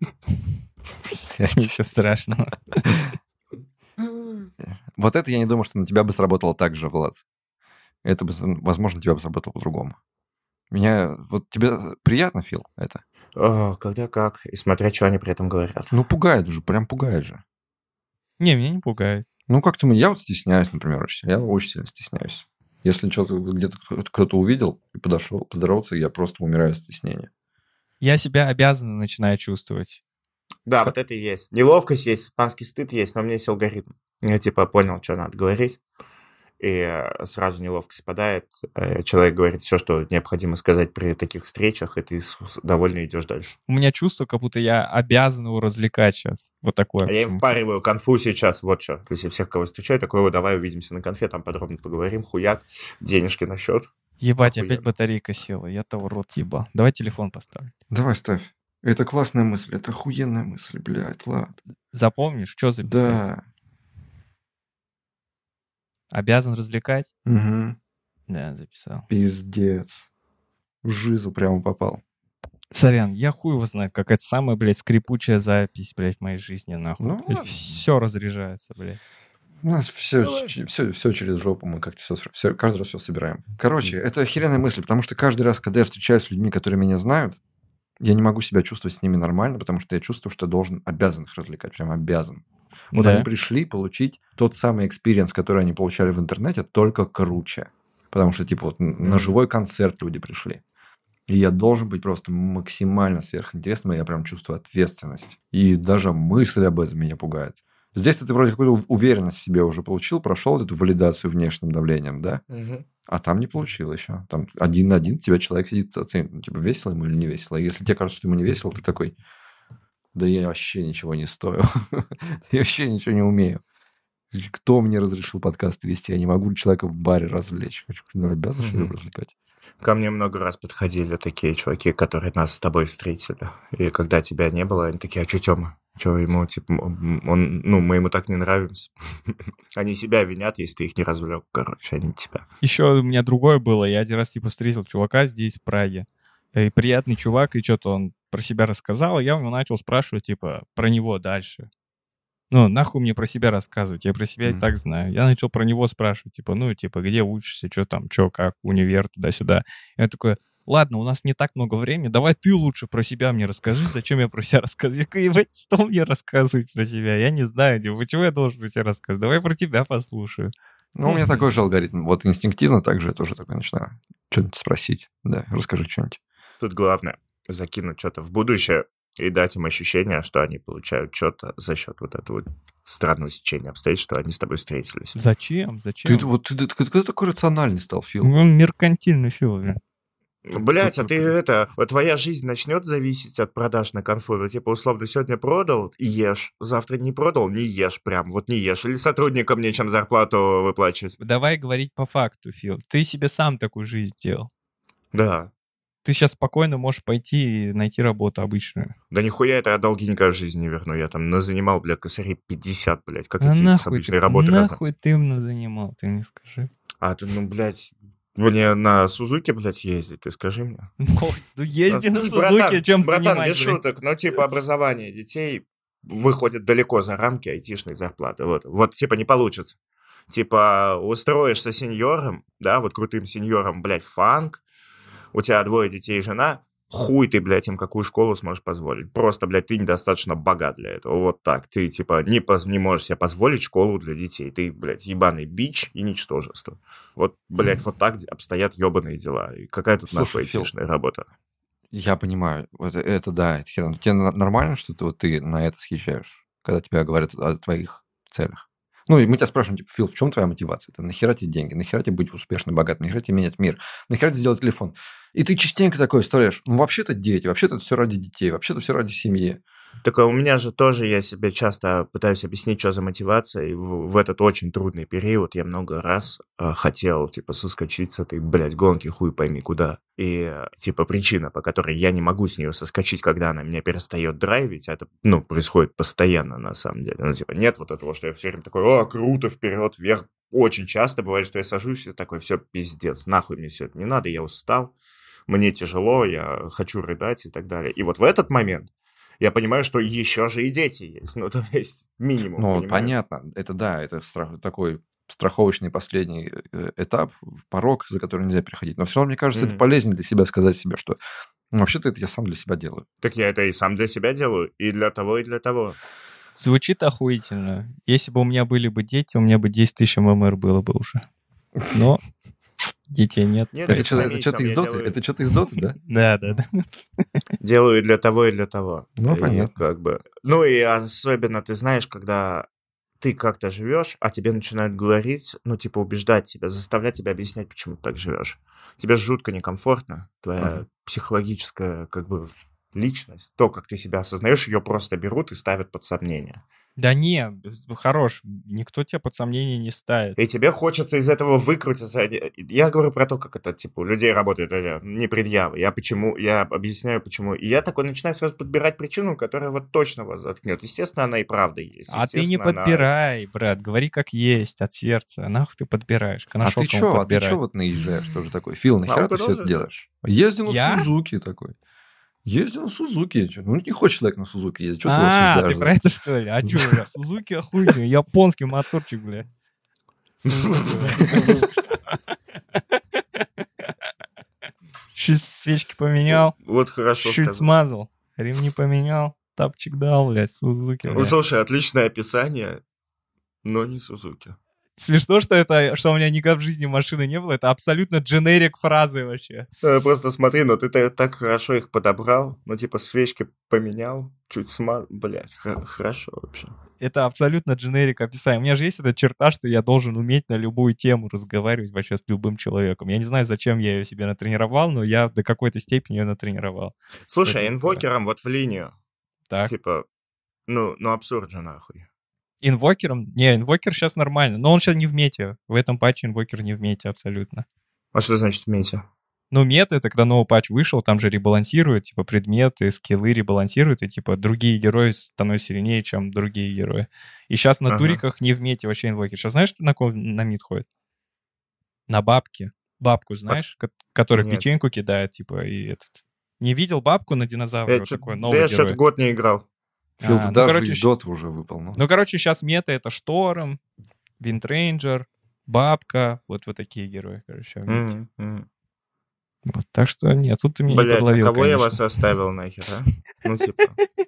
Ничего страшного. Вот это я не думаю, что на тебя бы сработало так же, Влад. Это бы, возможно, тебя бы сработало по-другому. Меня... Вот тебе приятно, Фил, это? О, когда как, и смотря, что они при этом говорят. Ну, пугает же, прям пугает же. Не, меня не пугает. Ну, как-то мы... Я вот стесняюсь, например, очень. Я очень сильно стесняюсь. Если что-то где-то кто- кто-то увидел и подошел поздороваться, я просто умираю от стеснения. Я себя обязанно начинаю чувствовать. Да, вот это и есть. Неловкость есть, испанский стыд есть, но у меня есть алгоритм. Я типа понял, что надо говорить, и э, сразу неловкость спадает. Э, Человек говорит все, что необходимо сказать при таких встречах, и ты довольно идешь дальше. У меня чувство, как будто я обязан его развлекать сейчас. Вот такое. А я им впариваю конфу сейчас, вот что. То есть я всех, кого встречаю, такой, вот давай увидимся на конфе, там подробно поговорим, хуяк, денежки на счет. Ебать, Охуенно. опять батарейка села. Я того рот ебал. Давай телефон поставлю. Давай, ставь. Это классная мысль, это охуенная мысль, блядь, ладно. Запомнишь, что записать? Да. Обязан развлекать? Угу. Да, записал. Пиздец. В жизу прямо попал. Сорян, я хуй его знает, какая-то самая, блядь, скрипучая запись, блядь, в моей жизни, нахуй. Ну, ладно. все разряжается, блядь. У нас все, все, все через жопу, мы как-то все, все, каждый раз все собираем. Короче, это охеренная мысль, потому что каждый раз, когда я встречаюсь с людьми, которые меня знают, я не могу себя чувствовать с ними нормально, потому что я чувствую, что должен обязан их развлекать, прям обязан. Вот Да. они пришли получить тот самый experience, который они получали в интернете, только круче. Потому что, типа, вот н- на живой концерт люди пришли. И я должен быть просто максимально сверхинтересным, и я прям чувствую ответственность. И даже мысль об этом меня пугает. Здесь ты вроде какую-то уверенность в себе уже получил, прошел эту валидацию внешним давлением, да? А там не получил еще. Там один на один тебя человек сидит, оценит, ну, типа, весело ему или не весело. И если тебе кажется, что ему не весело, ты такой, да я вообще ничего не стою. я вообще ничего не умею. Кто мне разрешил подкаст вести? Я не могу человека в баре развлечь. Ну, обязан, что ли, развлекать? Ко мне много раз подходили такие чуваки, которые нас с тобой встретили. И когда тебя не было, они такие, а что Тёма? Что ему, типа, он, ну, мы ему так не нравимся. они себя винят, если ты их не развлек, короче, они тебя. Еще у меня другое было. Я один раз, типа, встретил чувака здесь, в Праге. И приятный чувак, и что-то он про себя рассказал, и я ему начал спрашивать, типа, про него дальше. Ну, нахуй мне про себя рассказывать, я про себя mm-hmm. и так знаю. Я начал про него спрашивать, типа, ну, типа, где учишься, что там, что, как, универ, туда-сюда. Я такой, ладно, у нас не так много времени, давай ты лучше про себя мне расскажи, зачем я про себя рассказываю. Я что мне рассказывать про себя? Я не знаю, типа, почему я должен про себя рассказывать? Давай про тебя послушаю. Ну, у меня такой же алгоритм. Вот инстинктивно также я тоже такой начинаю что-нибудь спросить. Да, расскажи что-нибудь. Тут главное закинуть что-то в будущее и дать им ощущение, что они получают что-то за счет вот этого странного сечения обстоятельств, что они с тобой встретились. Зачем? Зачем? Ты, вот, ты, ты, ты, ты такой рациональный стал, Фил. Ну, меркантильный Фил, блин. Блять, а ты это, твоя жизнь начнет зависеть от продаж на конфу. Ну, типа, условно, сегодня продал, ешь, завтра не продал, не ешь прям, вот не ешь. Или сотрудникам нечем зарплату выплачивать. Давай говорить по факту, Фил. Ты себе сам такую жизнь делал. Да. Ты сейчас спокойно можешь пойти и найти работу обычную. Да нихуя это я долги никогда в жизни не верну. Я там назанимал, бля, косарей 50, блядь. Как а идти с обычной ты, работы? Нахуй разно... ты назанимал, ты мне скажи. А ты, ну, блядь, мне на Сузуке, блядь, ездить, ты скажи мне. Ну, езди на Сузуке, чем Братан, без шуток, но типа образование детей выходит далеко за рамки айтишной зарплаты. Вот, вот типа не получится. Типа устроишься сеньором, да, вот крутым сеньором, блядь, фанк, у тебя двое детей и жена, хуй ты, блядь, им какую школу сможешь позволить. Просто, блядь, ты недостаточно богат для этого. Вот так. Ты, типа, не, поз- не можешь себе позволить школу для детей. Ты, блядь, ебаный бич и ничтожество. Вот, блядь, вот так обстоят ебаные дела. И какая тут Слушай, наша айтишная работа? Я понимаю. Это, это да, это херня. Тебе нормально, что ты, вот, ты на это съезжаешь, когда тебе говорят о твоих целях? Ну, и мы тебя спрашиваем, типа, Фил, в чем твоя мотивация? Это нахера тебе деньги? Нахера тебе быть успешным, богатым? Нахера тебе менять мир? Нахера тебе сделать телефон? И ты частенько такой вставляешь, ну, вообще-то дети, вообще-то все ради детей, вообще-то все ради семьи. Так а у меня же тоже, я себе часто пытаюсь объяснить, что за мотивация, и в, в этот очень трудный период я много раз э, хотел, типа, соскочить с этой, блядь, гонки, хуй пойми куда. И, типа, причина, по которой я не могу с нее соскочить, когда она меня перестает драйвить, это, ну, происходит постоянно, на самом деле. Ну, типа, нет вот этого, что я все время такой, о, круто, вперед, вверх. Очень часто бывает, что я сажусь и такой, все, пиздец, нахуй мне все это не надо, я устал, мне тяжело, я хочу рыдать и так далее. И вот в этот момент я понимаю, что еще же и дети есть. Ну, то есть минимум. Ну, понимаешь? понятно. Это да, это страх, такой страховочный последний э, этап, порог, за который нельзя переходить. Но все равно, мне кажется, mm-hmm. это полезнее для себя сказать себе, что ну, вообще-то это я сам для себя делаю. Так я это и сам для себя делаю, и для того, и для того. Звучит охуительно. Если бы у меня были бы дети, у меня бы 10 тысяч ММР было бы уже. Но детей нет. нет это что-то что из Доты? Делаю... Это что-то из Доты, да? Да, да, да. Делаю и для того, и для того. Ну, понятно. Как бы. Ну, и особенно, ты знаешь, когда ты как-то живешь, а тебе начинают говорить, ну, типа, убеждать тебя, заставлять тебя объяснять, почему ты так живешь. Тебе жутко некомфортно, твоя uh-huh. психологическая, как бы, личность, то, как ты себя осознаешь, ее просто берут и ставят под сомнение. Да не, хорош, никто тебя под сомнение не ставит. И тебе хочется из этого выкрутиться. Я говорю про то, как это, типа, у людей работает, не предъявы. Я почему, я объясняю, почему. И я такой начинаю сразу подбирать причину, которая вот точно вас заткнет. Естественно, она и правда есть. А ты не подбирай, она... брат, говори как есть, от сердца. Нахуй ты подбираешь? А ты что, а ты что вот наезжаешь тоже такой? Фил, нахера а ты все это делаешь? Езди на Сузуки такой. Езди на Сузуки. Ну, не хочет человек на Сузуки ездить. Что а, ты, ты про это, что ли? А что, бля, Сузуки охуенный, японский моторчик, бля. Чуть свечки поменял. Вот хорошо Чуть смазал. Ремни поменял. Тапчик дал, блядь, Сузуки. Ну, слушай, отличное описание, но не Сузуки. Смешно, что это, что у меня никогда в жизни машины не было. Это абсолютно дженерик фразы вообще. Э, просто смотри, ну ты так хорошо их подобрал. Ну, типа, свечки поменял, чуть сма... Блять, хорошо вообще. это абсолютно дженерик описание. У меня же есть эта черта, что я должен уметь на любую тему разговаривать вообще с любым человеком. Я не знаю, зачем я ее себе натренировал, но я до какой-то степени ее натренировал. Слушай, Это- инвокером вот в линию. Так. Типа, ну, ну абсурд же нахуй. Инвокером? Не, инвокер сейчас нормально, но он сейчас не в мете. В этом патче инвокер не в мете абсолютно. А что значит в мете? Ну, мета — это когда новый патч вышел, там же ребалансируют, типа, предметы, скиллы ребалансируют, и, типа, другие герои становятся сильнее, чем другие герои. И сейчас на Ага. туриках не в мете вообще инвокер. Сейчас знаешь, на ком на мид ходит? На бабке. Бабку знаешь, ко- которая Нет. печеньку кидает, типа, и этот... Не видел бабку на динозавра? Я Вот такой новый я герой. что-то год не играл. Фил, А, ты ну, даже короче, из Доты уже выпал. Ну. Ну, короче, сейчас мета — это Шторм, Винтрейнджер, Бабка, вот вот такие герои, короче, в мете. Мгм, мгм. Вот, так что нет, тут ты меня не Блядь, на подловил, кого я конечно. вас оставил нахер, а? Ну, типа,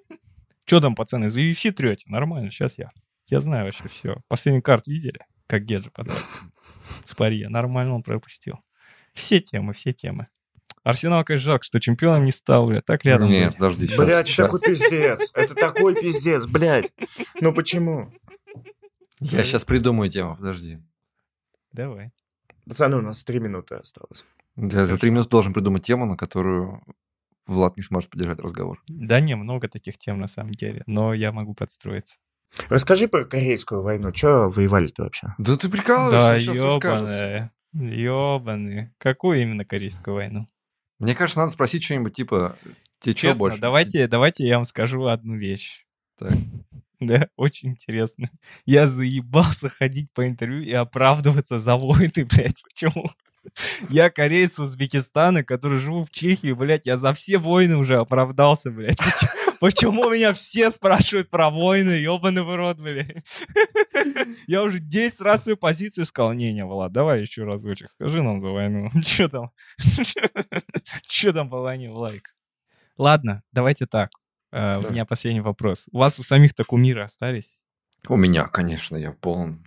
Че там, пацаны, за UFC трете? Нормально, сейчас я. Я знаю вообще все. Последний карт видели? Как Геджи подал. С пари. Нормально он пропустил. Все темы, все темы. Арсенал, конечно, жалко, что чемпионом не стал, бля. Так рядом Нет, подожди, сейчас. блядь, это такой пиздец. Это такой пиздец, блядь. Ну почему? Я сейчас придумаю тему, подожди. Давай. Пацаны, у нас три минуты осталось. Я за три минуты должен придумать тему, на которую Влад не сможет поддержать разговор. Да не, много таких тем на самом деле. Но я могу подстроиться. Расскажи про Корейскую войну. Че воевали-то вообще? Да ты Да, прикалываешься, сейчас расскажешь. ёбаные. Ёбаные. Какую именно корейскую войну? Мне кажется, надо спросить что-нибудь типа, тебе Честно, больше? давайте, давайте я вам скажу одну вещь. Так. Да, очень интересно. Я заебался ходить по интервью и оправдываться за войны, блядь. Почему? Я кореец Узбекистана, который живу в Чехии, блядь, я за все войны уже оправдался, блядь. Почему, меня все спрашивают про войны, ебаный в рот, блядь? Я уже 10 раз свою позицию сказал. Не, не, Влад, давай еще разочек, скажи нам за войну. Че там? Че там по войне, лайк? Ладно, давайте так. Э, У Так. меня последний вопрос. У вас у самих-то кумиры остались? У меня, конечно, я полон.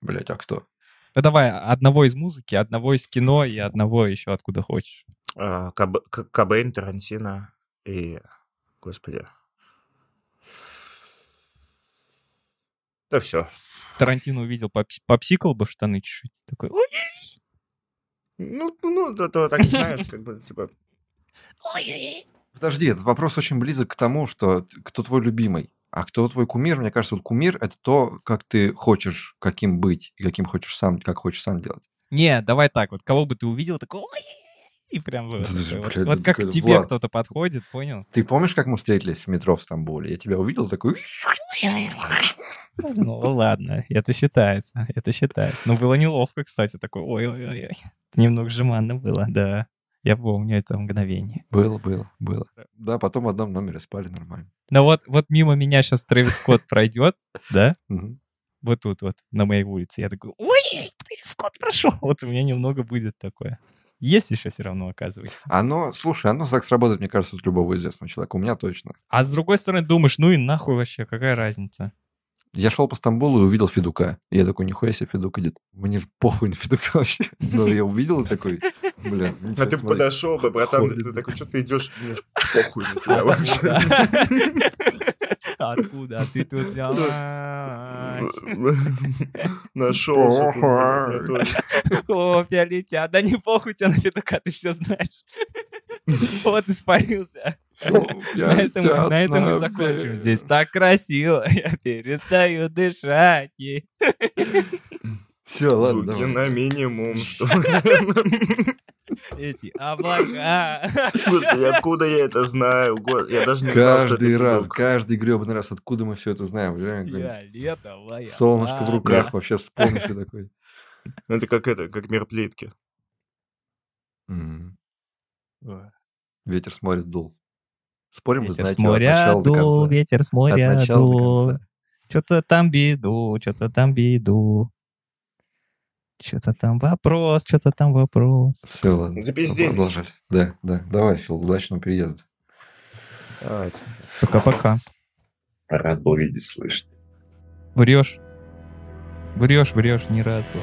Блять, а кто? Ну давай, одного из музыки, одного из кино и одного еще откуда хочешь. А, Коб- К- Кобейн, Тарантино и... Господи. Да все. Тарантино увидел, попс- попсикал бы в штаны чуть-чуть. Такой, «Ой, Ну, ну, то, то так знаешь, как бы, типа... Подожди, этот вопрос очень близок к тому, что кто твой любимый, а кто твой кумир. Мне кажется, вот кумир — это то, как ты хочешь, каким быть, и каким хочешь сам, как хочешь сам делать. Не, давай так, вот кого бы ты увидел, такой, «Ой!» и прям вот, Да такой вот. блядь, Вот как какой-то к тебе Влад. кто-то подходит, понял? Ты помнишь, как мы встретились в метро в Стамбуле? Я тебя увидел, такой... Ну ладно, это считается, это считается. Но было неловко, кстати, такой, ой-ой-ой. Немного жеманно было, да. Я помню это мгновение. Было, было, было. Да, потом в одном номере спали нормально. Но вот, вот мимо меня сейчас Трэвис Скотт пройдет, да? Вот тут вот, на моей улице. Я такой, ой, Трэвис Скотт прошел. Вот у меня немного будет такое. Есть еще все равно, оказывается. Оно, слушай, оно так сработает, мне кажется, от любого известного человека. У меня точно. А с другой стороны, думаешь, ну и нахуй вообще, какая разница? Я шел по Стамбулу и увидел Федука. И я такой, нихуя себе, Федук идет. Мне же похуй на Федука вообще. Но я увидел и такой, бля, А ты подошел бы, братан, ты такой, что ты идешь, мне ж похуй на тебя вообще. Откуда ты тут взялась? Тоже. Хлопья летят. Да не похуй тебе на петуха, ты все знаешь. Вот испарился. Я На этом, мы закончим. Здесь так красиво, я перестаю дышать. Все, ладно, Руки на минимум, что Эти облака. Господи, откуда я это знаю? Я даже не знал, что Каждый раз, Федук. каждый гребаный раз, откуда мы все это знаем? Какое-нибудь Фиолетовая. Солнышко в руках, Да. вообще вспомнишь такой. Ну, Это как это, как мир плитки. Ветер с моря дул. Спорим, вы Ветер знаете с от моря начала до дул, конца. ветер с От моря начала до дул. конца. Что-то там беду, что-то там беду. Что-то там вопрос, что-то там вопрос. Все, ладно. Запизделись. Продолжили. Да, да. Давай, Фил, удачного переезда. Давайте. Пока-пока. Рад был видеть, слышать. Врешь. Врешь, врешь, не рад был.